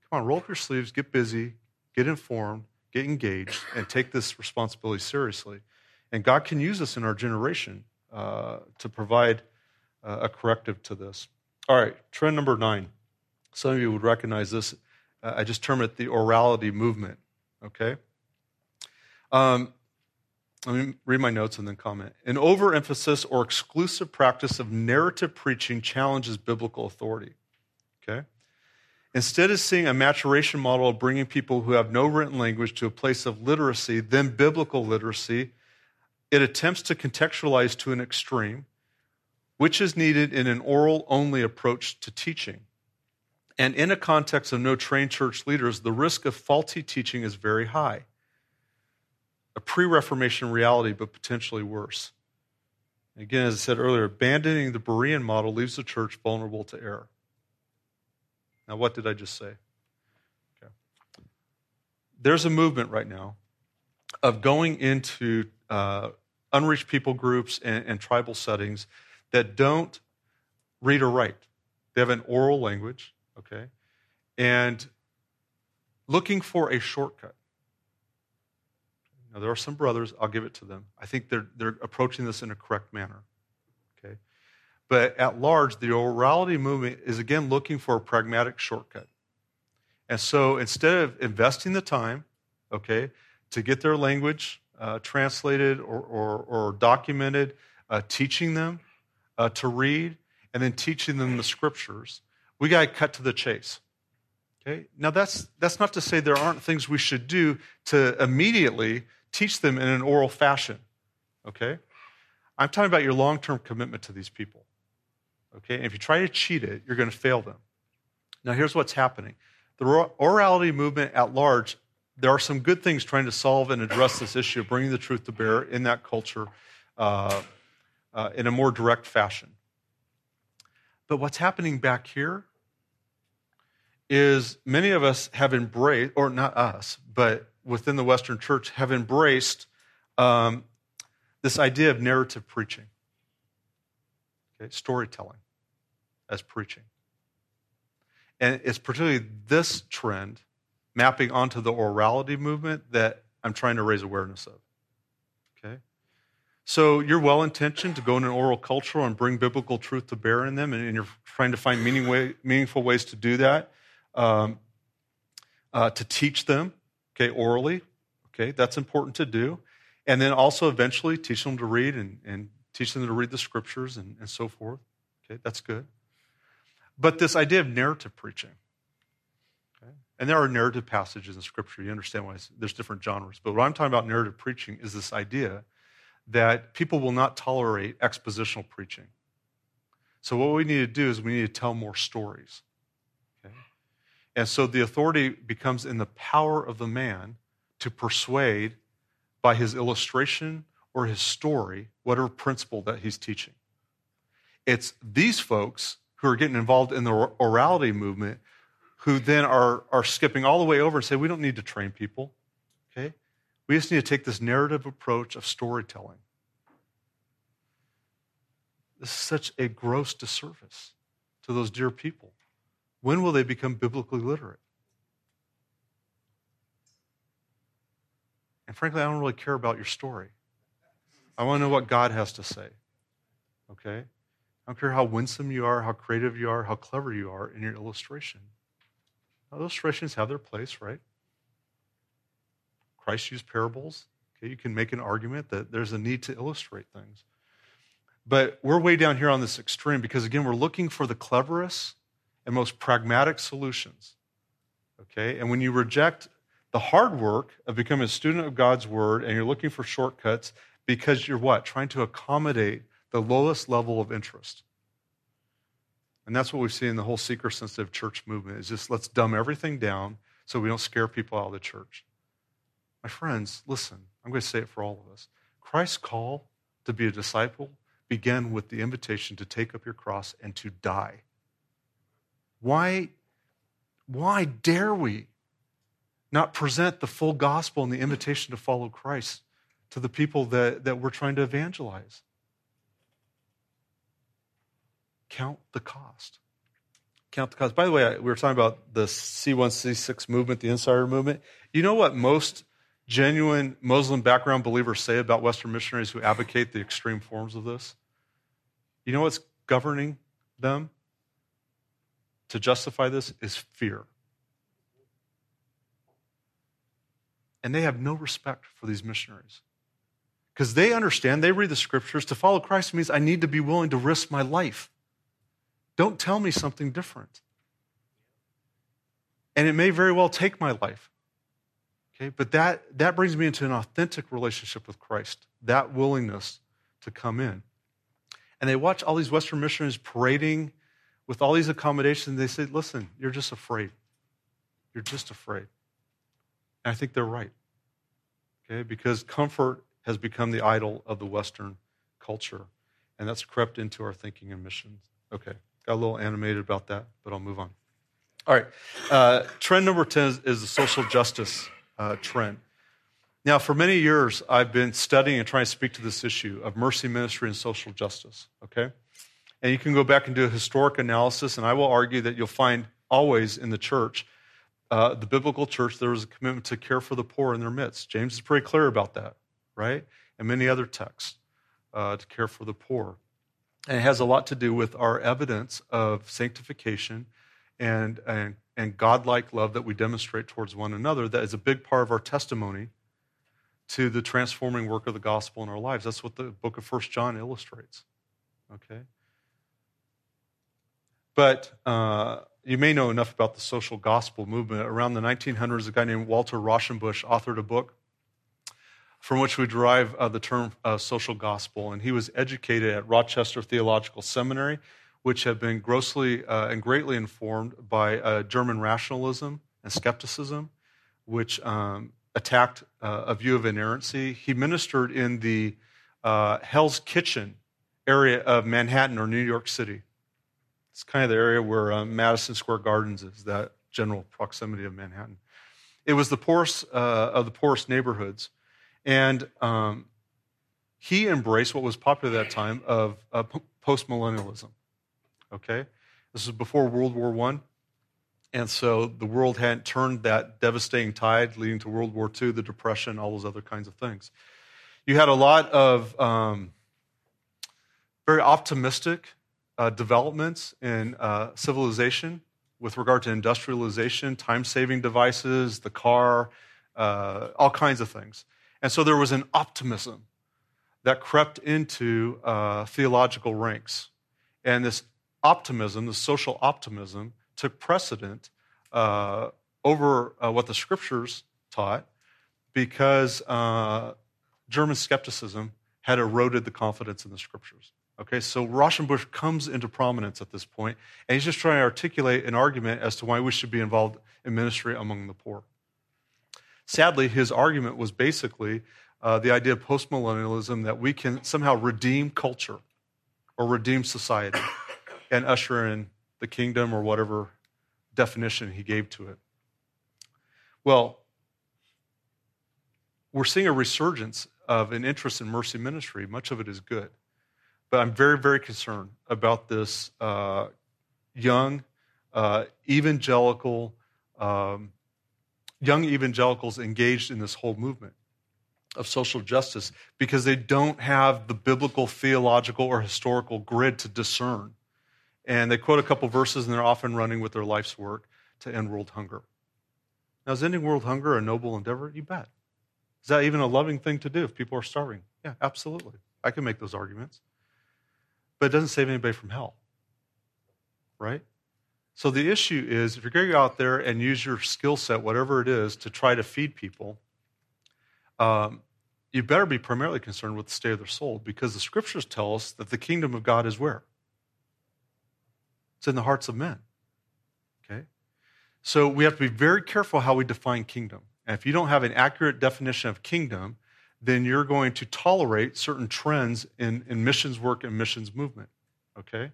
Come on, roll up your sleeves, get busy, get informed, get engaged, and take this responsibility seriously. And God can use us in our generation uh, to provide uh, a corrective to this. All right, trend number nine. Some of you would recognize this. Uh, I just term it the orality movement, okay? Um, let me read my notes and then comment. An overemphasis or exclusive practice of narrative preaching challenges biblical authority, okay? Instead of seeing a maturation model of bringing people who have no written language to a place of literacy, then biblical literacy, it attempts to contextualize to an extreme, which is needed in an oral only approach to teaching. And in a context of no trained church leaders, the risk of faulty teaching is very high. A pre Reformation reality, but potentially worse. Again, as I said earlier, abandoning the Berean model leaves the church vulnerable to error. Now, what did I just say? Okay. There's a movement right now of going into uh, unreached people groups and, and tribal settings that don't read or write. They have an oral language, okay, and looking for a shortcut. Now, there are some brothers, I'll give it to them. I think they're, they're approaching this in a correct manner. Okay? But at large, the orality movement is again looking for a pragmatic shortcut. And so instead of investing the time, okay, to get their language uh, translated or, or, or documented, uh, teaching them uh, to read, and then teaching them the scriptures, we got to cut to the chase. Okay? Now, that's, that's not to say there aren't things we should do to immediately teach them in an oral fashion. okay? I'm talking about your long term commitment to these people, okay? And if you try to cheat it, you're going to fail them. Now, here's what's happening the orality movement at large, there are some good things trying to solve and address this issue bringing the truth to bear in that culture uh, uh, in a more direct fashion. But what's happening back here is many of us have embraced, or not us, but within the Western church, have embraced um, this idea of narrative preaching, okay, storytelling as preaching. And it's particularly this trend mapping onto the orality movement that I'm trying to raise awareness of. So you're well intentioned to go in an oral culture and bring biblical truth to bear in them, and, you're trying to find meaning way, meaningful ways to do that, um, uh, to teach them, okay, orally. Okay, that's important to do. And then also eventually teach them to read and, and teach them to read the scriptures and, and so forth. Okay, that's good. But this idea of narrative preaching, okay, and there are narrative passages in scripture. You understand why there's different genres. But what I'm talking about narrative preaching is this idea that people will not tolerate expositional preaching. So, what we need to do is we need to tell more stories. Okay? And so the authority becomes in the power of the man to persuade by his illustration or his story whatever principle that he's teaching. It's these folks who are getting involved in the orality movement who then are, are skipping all the way over and say, we don't need to train people. We just need to take this narrative approach of storytelling. This is such a gross disservice to those dear people. When will they become biblically literate? And frankly, I don't really care about your story. I want to know what God has to say. Okay? I don't care how winsome you are, how creative you are, how clever you are in your illustration. illustrations have their place, right? Christ used parables. Okay, you can make an argument that there's a need to illustrate things. But we're way down here on this extreme because, again, we're looking for the cleverest and most pragmatic solutions. Okay? And when you reject the hard work of becoming a student of God's word and you're looking for shortcuts because you're what? Trying to accommodate the lowest level of interest. And that's what we see in the whole seeker sensitive church movement is just let's dumb everything down so we don't scare people out of the church. My friends, listen, I'm going to say it for all of us. Christ's call to be a disciple began with the invitation to take up your cross and to die. Why, why dare we not present the full gospel and the invitation to follow Christ to the people that, that we're trying to evangelize? Count the cost. Count the cost. By the way, we were talking about the C1, C6 movement, the insider movement. You know what most genuine Muslim background believers say about Western missionaries who advocate the extreme forms of this? You know what's governing them to justify this is fear. And they have no respect for these missionaries. Because they understand, they read the scriptures. To follow Christ means I need to be willing to risk my life. Don't tell me something different. And it may very well take my life. Okay, but that, that brings me into an authentic relationship with Christ, that willingness to come in. And they watch all these Western missionaries parading with all these accommodations. They say, listen, you're just afraid. You're just afraid. And I think they're right. Okay, because comfort has become the idol of the Western culture. And that's crept into our thinking and missions. Okay, got a little animated about that, but I'll move on. All right, uh, trend number 10 is, is the social justice uh, trend. Now, for many years, I've been studying and trying to speak to this issue of mercy ministry and social justice, okay? And you can go back and do a historic analysis, and I will argue that you'll find always in the church, uh, the biblical church, there was a commitment to care for the poor in their midst. James is pretty clear about that, right? And many other texts uh, to care for the poor. And it has a lot to do with our evidence of sanctification and, and and godlike love that we demonstrate towards one another that is a big part of our testimony to the transforming work of the gospel in our lives. That's what the book of First John illustrates. Okay? But uh, you may know enough about the social gospel movement. Around the 1900s, a guy named Walter Rauschenbusch authored a book from which we derive uh, the term uh, social gospel. And he was educated at Rochester Theological Seminary, which have been grossly uh, and greatly informed by uh, German rationalism and skepticism, which um, attacked uh, a view of inerrancy. He ministered in the uh, Hell's Kitchen area of Manhattan or New York City. It's kind of the area where Madison Square Gardens is, that general proximity of Manhattan. It was the poorest of the poorest neighborhoods. And um, he embraced what was popular at that time of uh, postmillennialism. Okay? This is before World War I. And so the world hadn't turned that devastating tide leading to World War II, the Depression, all those other kinds of things. You had a lot of um, very optimistic uh, developments in uh, civilization with regard to industrialization, time saving devices, the car, uh, all kinds of things. And so there was an optimism that crept into uh, theological ranks. And this optimism, the social optimism, took precedent uh, over uh, what the scriptures taught because uh, German skepticism had eroded the confidence in the scriptures. Okay, so Rauschenbusch comes into prominence at this point, and he's just trying to articulate an argument as to why we should be involved in ministry among the poor. Sadly, his argument was basically uh, the idea of postmillennialism that we can somehow redeem culture or redeem society and usher in the kingdom or whatever definition he gave to it. Well, we're seeing a resurgence of an interest in mercy ministry. Much of it is good. But I'm very, very concerned about this uh, young, uh, evangelical, um, young evangelicals engaged in this whole movement of social justice because they don't have the biblical, theological, or historical grid to discern. And they quote a couple verses and they're often running with their life's work to end world hunger. Now, is ending world hunger a noble endeavor? You bet. Is that even a loving thing to do if people are starving? Yeah, absolutely. I can make those arguments. But it doesn't save anybody from hell, right? So the issue is if you're going to go out there and use your skill set, whatever it is, to try to feed people, um, you better be primarily concerned with the state of their soul because the scriptures tell us that the kingdom of God is where? It's in the hearts of men. Okay? So we have to be very careful how we define kingdom. And if you don't have an accurate definition of kingdom, then you're going to tolerate certain trends in, in missions work and missions movement. Okay?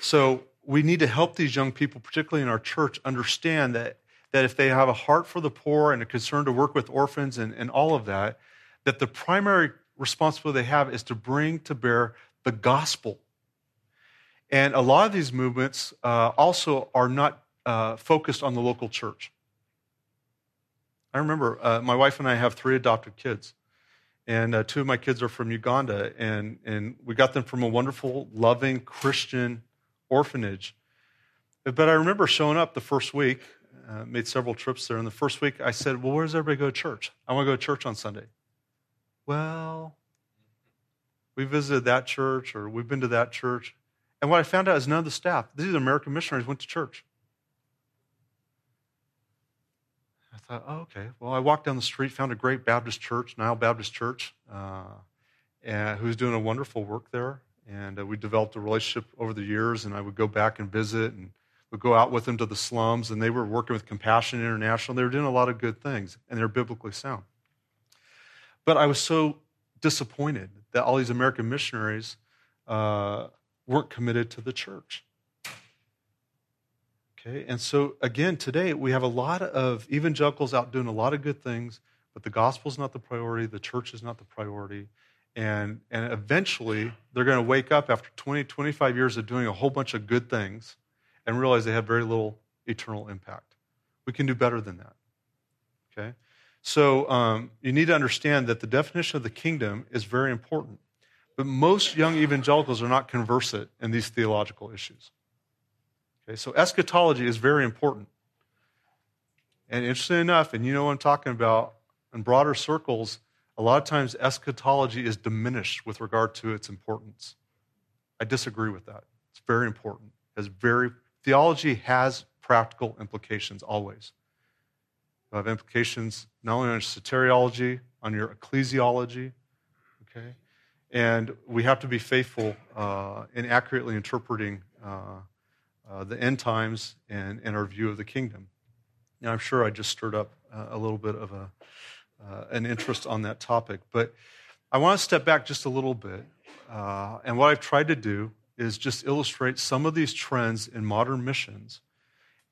So we need to help these young people, particularly in our church, understand that, that if they have a heart for the poor and a concern to work with orphans and, and all of that, that the primary responsibility they have is to bring to bear the gospel. And a lot of these movements uh, also are not uh, focused on the local church. I remember uh, my wife and I have three adopted kids. And uh, two of my kids are from Uganda, and, and we got them from a wonderful, loving Christian orphanage. But I remember showing up the first week, uh, made several trips there. And the first week I said, Well, where does everybody go to church? I want to go to church on Sunday. Well, we visited that church or we've been to that church. And what I found out is none of the staff, these American missionaries, went to church. I thought, oh, okay. Well, I walked down the street, found a great Baptist church, Nile Baptist Church, uh, and who's doing a wonderful work there. And uh, we developed a relationship over the years, and I would go back and visit and would go out with them to the slums. And they were working with Compassion International. They were doing a lot of good things, and they're biblically sound. But I was so disappointed that all these American missionaries uh, weren't committed to the church. Okay, and so again, today we have a lot of evangelicals out doing a lot of good things, but the gospel is not the priority, the church is not the priority. And, and eventually, they're going to wake up after 20, 25 years of doing a whole bunch of good things and realize they have very little eternal impact. We can do better than that. Okay? So um, you need to understand that the definition of the kingdom is very important. But most young evangelicals are not conversant in these theological issues. Okay, so eschatology is very important. And interesting enough, and you know what I'm talking about, in broader circles, a lot of times eschatology is diminished with regard to its importance. I disagree with that. It's very important. It's very theology has practical implications always. You have implications not only on your soteriology, on your ecclesiology. Okay? And we have to be faithful uh, in accurately interpreting uh, uh, the end times and, and our view of the kingdom. Now, I'm sure I just stirred up a little bit of a, uh, an interest on that topic, but I want to step back just a little bit. Uh, and what I've tried to do is just illustrate some of these trends in modern missions.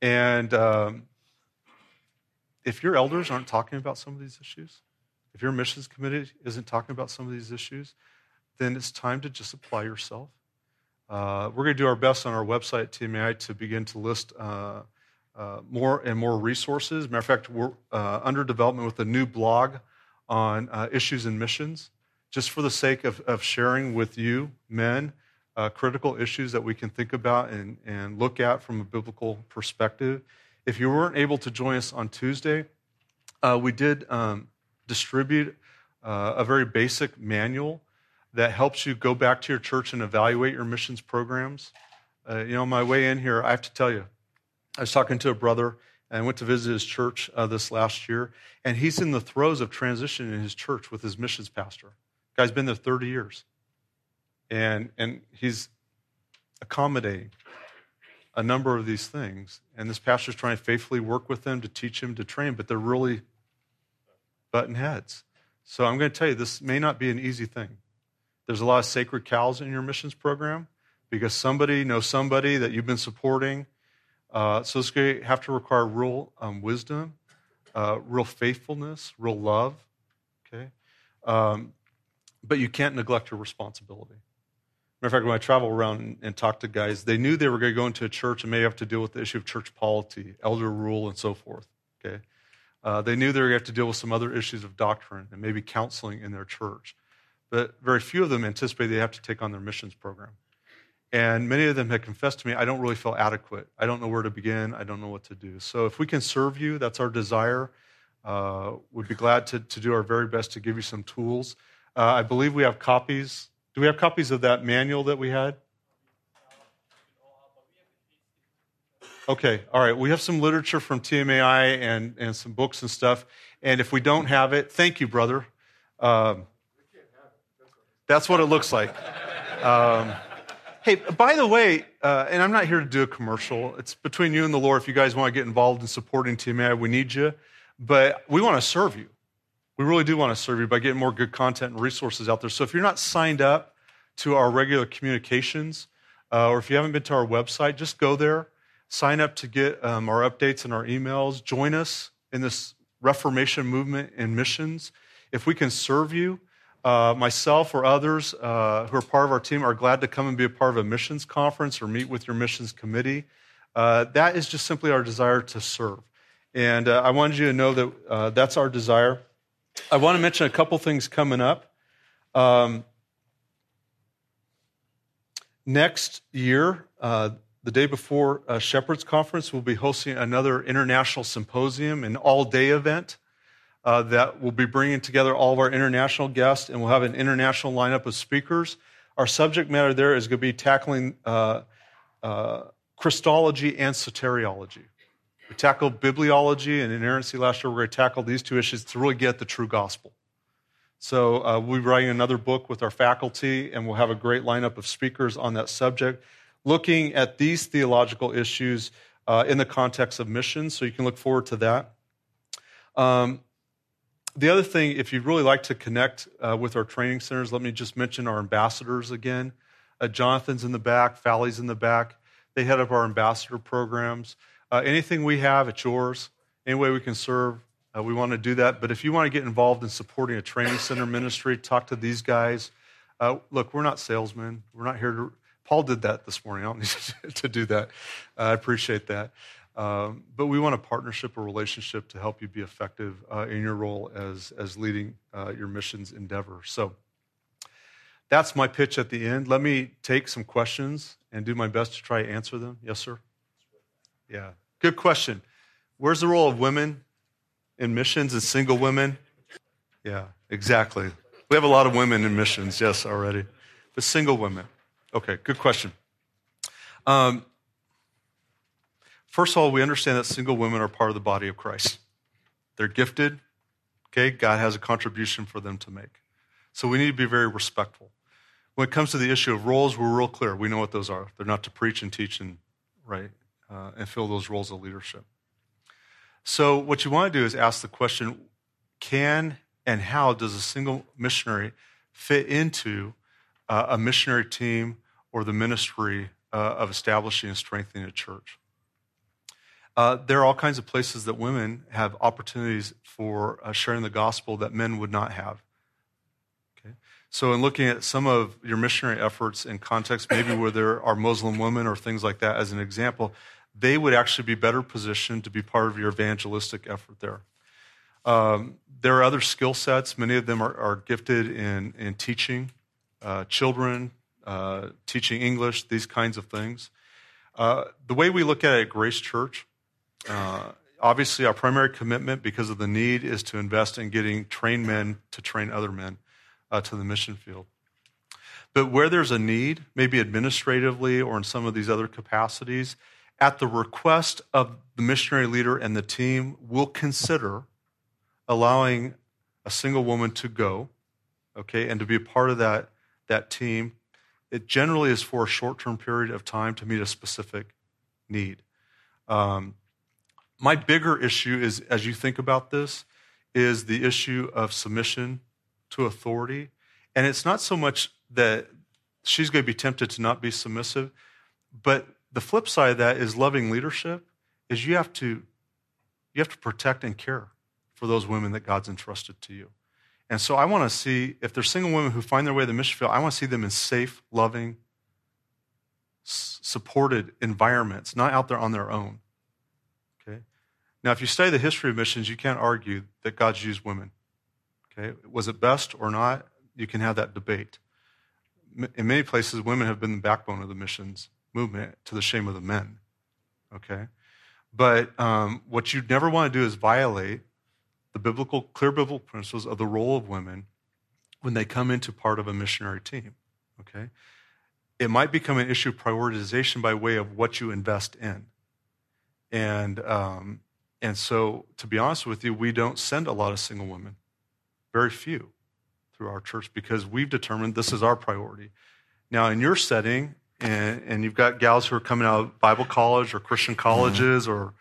And um, if your elders aren't talking about some of these issues, if your missions committee isn't talking about some of these issues, then it's time to just apply yourself. Uh, we're going to do our best on our website at TMAI to begin to list uh, uh, more and more resources. Matter of fact, we're uh, under development with a new blog on uh, issues and missions, just for the sake of, of sharing with you, men, uh, critical issues that we can think about and, and look at from a biblical perspective. If you weren't able to join us on Tuesday, we did um, distribute a very basic manual that helps you go back to your church and evaluate your missions programs. Uh, you know, my way in here, I have to tell you, I was talking to a brother and I went to visit his church uh, this last year, and he's in the throes of transition in his church with his missions pastor. Guy's been there 30 years, and and he's accommodating a number of these things. And this pastor's trying to faithfully work with them to teach him to train, but they're really button heads. So I'm going to tell you, this may not be an easy thing. There's a lot of sacred cows in your missions program because somebody knows somebody that you've been supporting. Uh, so it's going to have to require real um, wisdom, uh, real faithfulness, real love. Okay, um, but you can't neglect your responsibility. Matter of fact, when I travel around and, talk to guys, they knew they were going to go into a church and may have to deal with the issue of church polity, elder rule, and so forth. Okay, uh, they knew they were going to have to deal with some other issues of doctrine and maybe counseling in their church but very few of them anticipate they have to take on their missions program. And many of them had confessed to me, I don't really feel adequate. I don't know where to begin. I don't know what to do. So if we can serve you, that's our desire. Uh, we'd be glad to, to do our very best to give you some tools. Uh, I believe we have copies. Do we have copies of that manual that we had? Okay, all right. We have some literature from TMAI and, and some books and stuff. And if we don't have it, thank you, brother. Um, that's what it looks like. Um, hey, by the way, uh, and I'm not here to do a commercial. It's between you and the Lord. If you guys want to get involved in supporting TMAI, we need you. But we want to serve you. We really do want to serve you by getting more good content and resources out there. So if you're not signed up to our regular communications, uh, or if you haven't been to our website, just go there, sign up to get um, our updates and our emails. Join us in this Reformation movement and missions. If we can serve you, uh, myself or others uh, who are part of our team are glad to come and be a part of a missions conference or meet with your missions committee. Uh, that is just simply our desire to serve. And uh, I wanted you to know that uh, that's our desire. I want to mention a couple things coming up. Um, next year, uh, the day before Shepherd's Conference, we'll be hosting another international symposium, an all day event uh, that will be bringing together all of our international guests, and we'll have an international lineup of speakers. Our subject matter there is going to be tackling uh, uh, Christology and soteriology. We tackled bibliology and inerrancy last year. We're going to tackle these two issues to really get the true gospel. So uh, we'll be writing another book with our faculty, and we'll have a great lineup of speakers on that subject, looking at these theological issues uh, in the context of missions. So you can look forward to that. Um, the other thing, if you'd really like to connect uh, with our training centers, let me just mention our ambassadors again. Uh, Jonathan's in the back, Fally's in the back. They head up our ambassador programs. Uh, anything we have, it's yours. Any way we can serve, uh, we want to do that. But if you want to get involved in supporting a training center ministry, talk to these guys. Uh, look, we're not salesmen. We're not here to. Paul did that this morning. I don't need to do that. I appreciate that. Um, but we want a partnership, a relationship to help you be effective uh, in your role as, as leading uh, your missions endeavor. So that's my pitch at the end. Let me take some questions and do my best to try to answer them. Yes, sir? Yeah. Good question. Where's the role of women in missions and single women? Yeah, exactly. We have a lot of women in missions, yes, already. But single women. Okay, good question. Um, First of all, we understand that single women are part of the body of Christ. They're gifted. Okay, God has a contribution for them to make. So we need to be very respectful. When it comes to the issue of roles, we're real clear. We know what those are. They're not to preach and teach and right uh, and fill those roles of leadership. So what you want to do is ask the question: Can and how does a single missionary fit into uh, a missionary team or the ministry uh, of establishing and strengthening a church? Uh, there are all kinds of places that women have opportunities for uh, sharing the gospel that men would not have. Okay? So, in looking at some of your missionary efforts in context, maybe where there are Muslim women or things like that, as an example, they would actually be better positioned to be part of your evangelistic effort there. Um, there are other skill sets. Many of them are, are gifted in, in teaching uh, children, uh, teaching English, these kinds of things. Uh, the way we look at it at Grace Church uh, obviously, our primary commitment, because of the need, is to invest in getting trained men to train other men uh, to the mission field. But where there's a need, maybe administratively or in some of these other capacities, at the request of the missionary leader and the team, we'll consider allowing a single woman to go, okay, and to be a part of that, that team. It generally is for a short term period of time to meet a specific need. Um, my bigger issue is, as you think about this, is the issue of submission to authority. And it's not so much that she's going to be tempted to not be submissive, but the flip side of that is loving leadership is you have to you have to protect and care for those women that God's entrusted to you. And so I want to see if there's single women who find their way to the mission field, I want to see them in safe, loving, supported environments, not out there on their own. Now, if you study the history of missions, you can't argue that God's used women. Okay? Was it best or not? You can have that debate. In many places, women have been the backbone of the missions movement to the shame of the men. Okay? But um, what you never want to do is violate the biblical, clear biblical principles of the role of women when they come into part of a missionary team. Okay? It might become an issue of prioritization by way of what you invest in. And um, and so, to be honest with you, we don't send a lot of single women, very few, through our church because we've determined this is our priority. Now, in your setting, and, and you've got gals who are coming out of Bible college or Christian mm-hmm. colleges, mm-hmm. or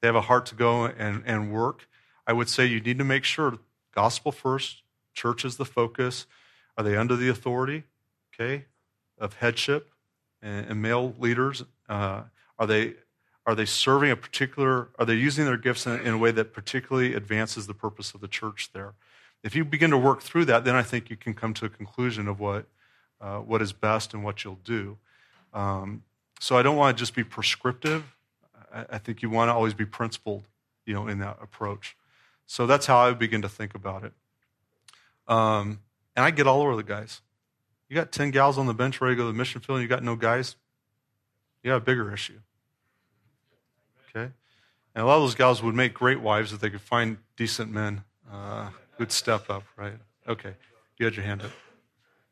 they have a heart to go and, and work, I would say you need to make sure gospel first, church is the focus. Are they under the authority, okay, of headship and, and male leaders? Uh, are they are they serving a particular, are they using their gifts in, in, a way that particularly advances the purpose of the church there? If you begin to work through that, then I think you can come to a conclusion of what, uh, what is best and what you'll do. Um, so I don't want to just be prescriptive. I, I think you want to always be principled, you know, in that approach. So that's how I begin to think about it. Um, and I get all over the guys. You got 10 gals on the bench ready to go to the mission field and you got no guys, you got a bigger issue. Okay? And a lot of those gals would make great wives if they could find decent men uh, who'd step up, right? Okay. You had your hand up.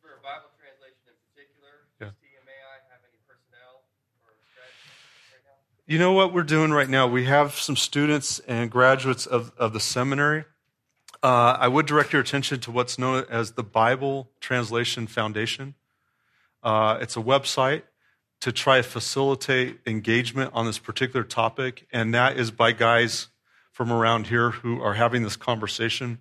For a Bible translation in particular, yeah. TMAI have any personnel or right now? You know what we're doing right now? We have some students and graduates of, of the seminary. Uh, I would direct your attention to what's known as the Bible Translation Foundation. Uh, it's a website to try to facilitate engagement on this particular topic, and that is by guys from around here who are having this conversation.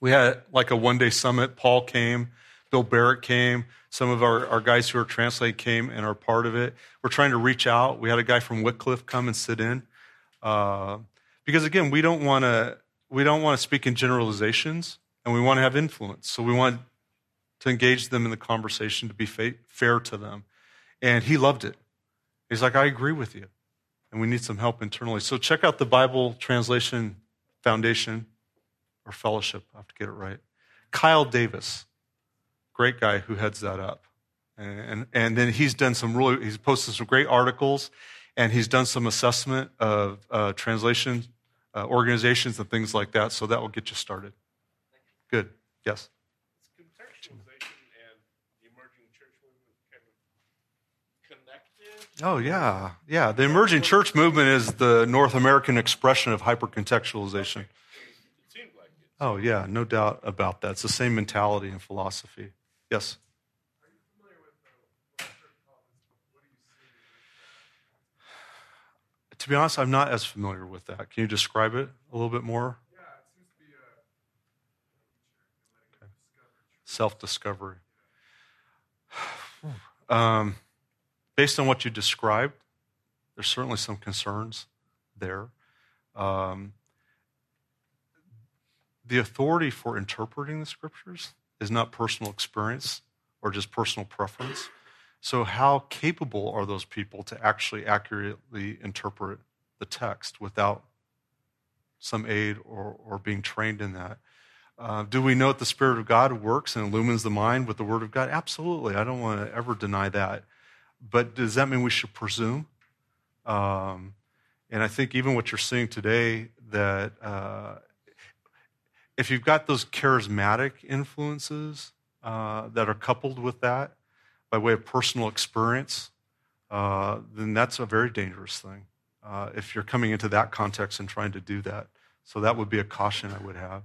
We had like a one day summit. Paul came, Bill Barrick came, some of our, our guys who are translating came and are part of it. We're trying to reach out. We had a guy from Wycliffe come and sit in. Uh, because again, we don't want to we don't want to speak in generalizations, and we want to have influence. So we want to engage them in the conversation to be fa- fair to them. And he loved it. He's like, I agree with you. And we need some help internally. So check out the Bible Translation Foundation or Fellowship. I have to get it right. Kyle Davis, great guy who heads that up. And, and, then he's done some really, he's posted some great articles and he's done some assessment of uh, translation uh, organizations and things like that. So that will get you started. Good. Yes. Oh, yeah. Yeah. The emerging church movement is the North American expression of hypercontextualization. Oh, yeah, no doubt about that. It's the same mentality and philosophy. Yes? Are you familiar with the? What do you see to be honest, I'm not as familiar with that. Can you describe it a little bit more? Yeah, it seems to be a Self discovery. Um, based on what you described, there's certainly some concerns there. Um, the authority for interpreting the scriptures is not personal experience or just personal preference. So, how capable are those people to actually accurately interpret the text without some aid or, or being trained in that? Uh, do we know that the Spirit of God works and illumines the mind with the Word of God? Absolutely. I don't want to ever deny that. But does that mean we should presume? Um, and I think even what you're seeing today, that uh, if you've got those charismatic influences uh, that are coupled with that by way of personal experience, uh, then that's a very dangerous thing uh, if you're coming into that context and trying to do that. So that would be a caution I would have.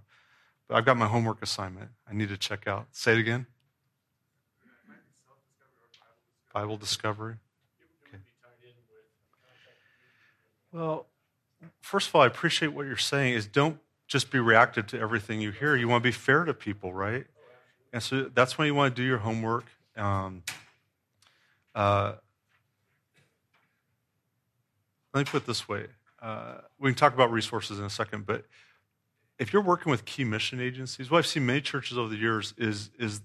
But I've got my homework assignment I need to check out. Say it again. Bible discovery. Okay. Well, first of all, I appreciate what you're saying. Is don't just be reactive to everything you hear. You want to be fair to people, right? And so that's when you want to do your homework. Um, uh, let me put it this way. Uh, we can talk about resources in a second, but if you're working with key mission agencies, what I've seen many churches over the years is, is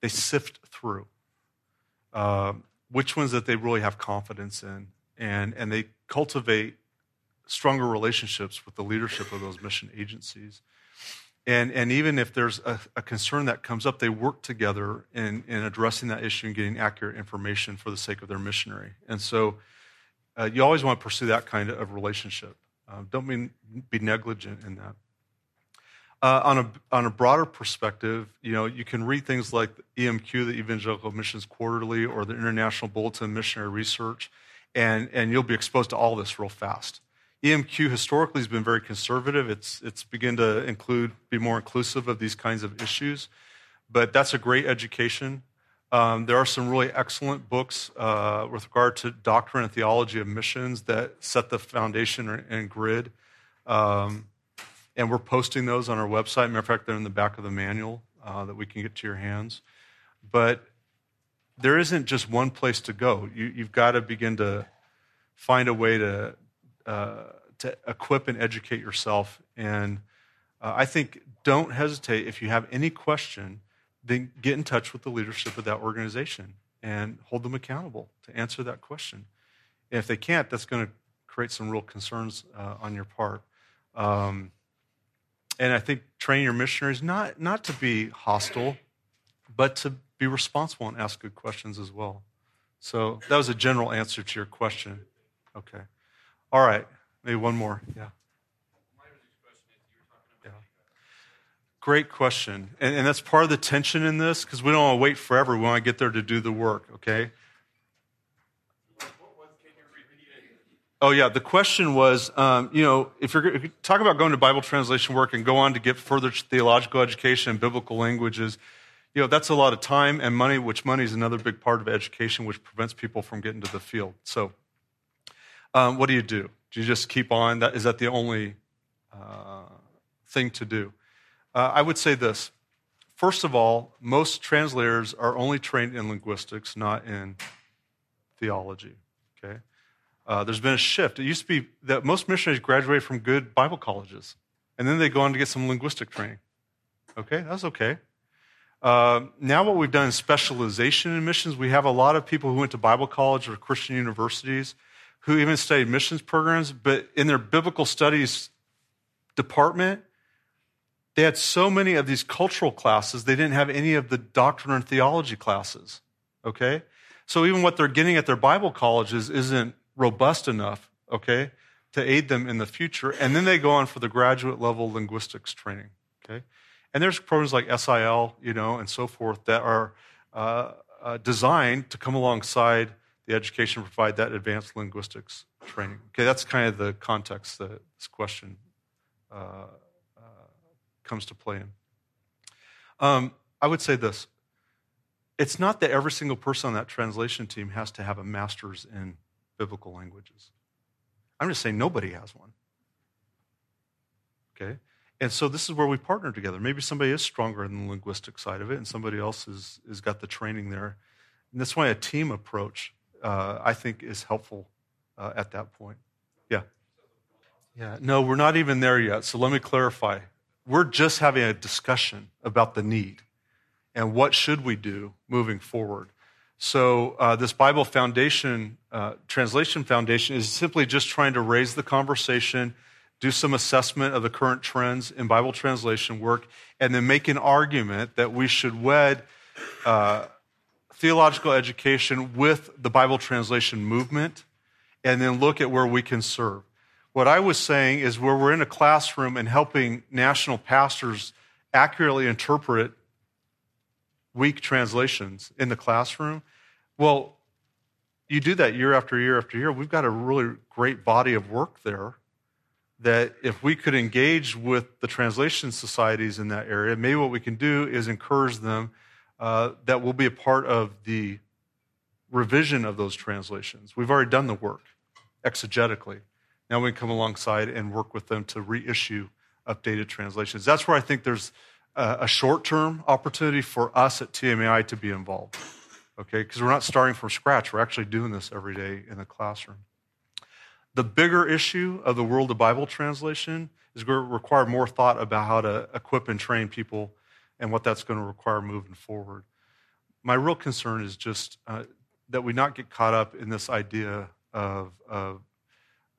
they sift through uh, which ones that they really have confidence in, and, and they cultivate stronger relationships with the leadership of those mission agencies. And, and even if there's a, a concern that comes up, they work together in, in addressing that issue and getting accurate information for the sake of their missionary. And so uh, you always want to pursue that kind of relationship. Uh, don't mean, be negligent in that. Uh, on, a, on a broader perspective, you know, you can read things like EMQ, the Evangelical Missions Quarterly, or the International Bulletin of Missionary Research, and, and you'll be exposed to all this real fast. EMQ historically has been very conservative. It's, it's begun to include, be more inclusive of these kinds of issues. But that's a great education. Um, there are some really excellent books uh, with regard to doctrine and theology of missions that set the foundation and grid. Um, and we're posting those on our website. Matter of fact, they're in the back of the manual uh, that we can get to your hands. But there isn't just one place to go. You, have got to begin to find a way to uh, to equip and educate yourself. And uh, I think don't hesitate if you have any question, then get in touch with the leadership of that organization and hold them accountable to answer that question. And if they can't, that's going to create some real concerns uh, on your part. Um, and I think training your missionaries not not to be hostile, but to be responsible and ask good questions as well. So that was a general answer to your question. Okay. All right. Maybe one more. Yeah. Yeah. Great question. And, and that's part of the tension in this because we don't want to wait forever. We want to get there to do the work, okay? Oh, yeah. The question was um, you know, if you're, if you're talking about going to Bible translation work and go on to get further theological education and biblical languages, you know, that's a lot of time and money, which money is another big part of education, which prevents people from getting to the field. So, um, what do you do? Do you just keep on? That, is that the only uh, thing to do? Uh, I would say this. First of all, most translators are only trained in linguistics, not in theology. Okay? Uh, there's been a shift. It used to be that most missionaries graduate from good Bible colleges, and then they go on to get some linguistic training. Okay, that's okay. Uh, now, what we've done is specialization in missions. We have a lot of people who went to Bible college or Christian universities who even studied missions programs, but in their biblical studies department, they had so many of these cultural classes, they didn't have any of the doctrine and theology classes. Okay? So even what they're getting at their Bible colleges isn't robust enough, okay, to aid them in the future. And then they go on for the graduate level linguistics training, okay? And there's programs like SIL, you know, and so forth that are uh, uh, designed to come alongside the education provide that advanced linguistics training. Okay, that's kind of the context that this question uh, uh comes to play in. Um, I would say this it's not that every single person on that translation team has to have a master's in biblical languages. I'm just saying nobody has one. Okay? And so this is where we partner together. Maybe somebody is stronger in the linguistic side of it, and somebody else has, has got the training there. And that's why a team approach, uh, I think, is helpful uh, at that point. Yeah. Yeah. No, we're not even there yet. So let me clarify. We're just having a discussion about the need and what should we do moving forward. So uh, this Bible Foundation uh, translation foundation is simply just trying to raise the conversation do some assessment of the current trends in Bible translation work, and then make an argument that we should wed uh, theological education with the Bible translation movement, and then look at where we can serve. What I was saying is where we're in a classroom and helping national pastors accurately interpret weak translations in the classroom. Well, you do that year after year after year. We've got a really great body of work there that if we could engage with the translation societies in that area, maybe what we can do is encourage them uh, that will be a part of the revision of those translations. We've already done the work exegetically. Now we can come alongside and work with them to reissue updated translations. That's where I think there's a, short term opportunity for us at TMAI to be involved. Okay, because we're not starting from scratch. We're actually doing this every day in the classroom. The bigger issue of the world of Bible translation is going to require more thought about how to equip and train people and what that's going to require moving forward. My real concern is just uh, that we not get caught up in this idea of, of,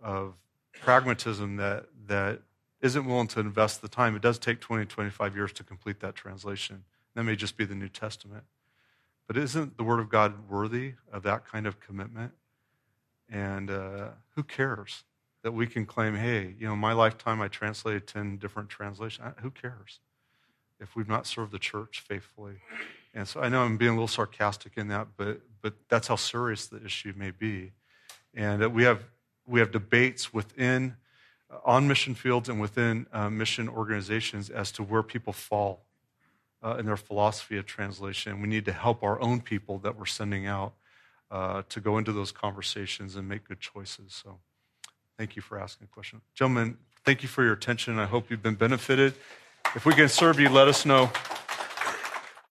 of pragmatism that, that isn't willing to invest the time. It does take 20, 25 years to complete that translation. That may just be the New Testament. But isn't the Word of God worthy of that kind of commitment? And uh, who cares that we can claim, hey, you know, my lifetime I translated 10 different translations? Who cares if we've not served the church faithfully? And so I know I'm being a little sarcastic in that, but, but that's how serious the issue may be. And uh, we, have, we have debates within, on mission fields and within uh, mission organizations as to where people fall uh, in their philosophy of translation. We need to help our own people that we're sending out uh, to go into those conversations and make good choices. So thank you for asking a question. Gentlemen, thank you for your attention. I hope you've been benefited. If we can serve you, let us know.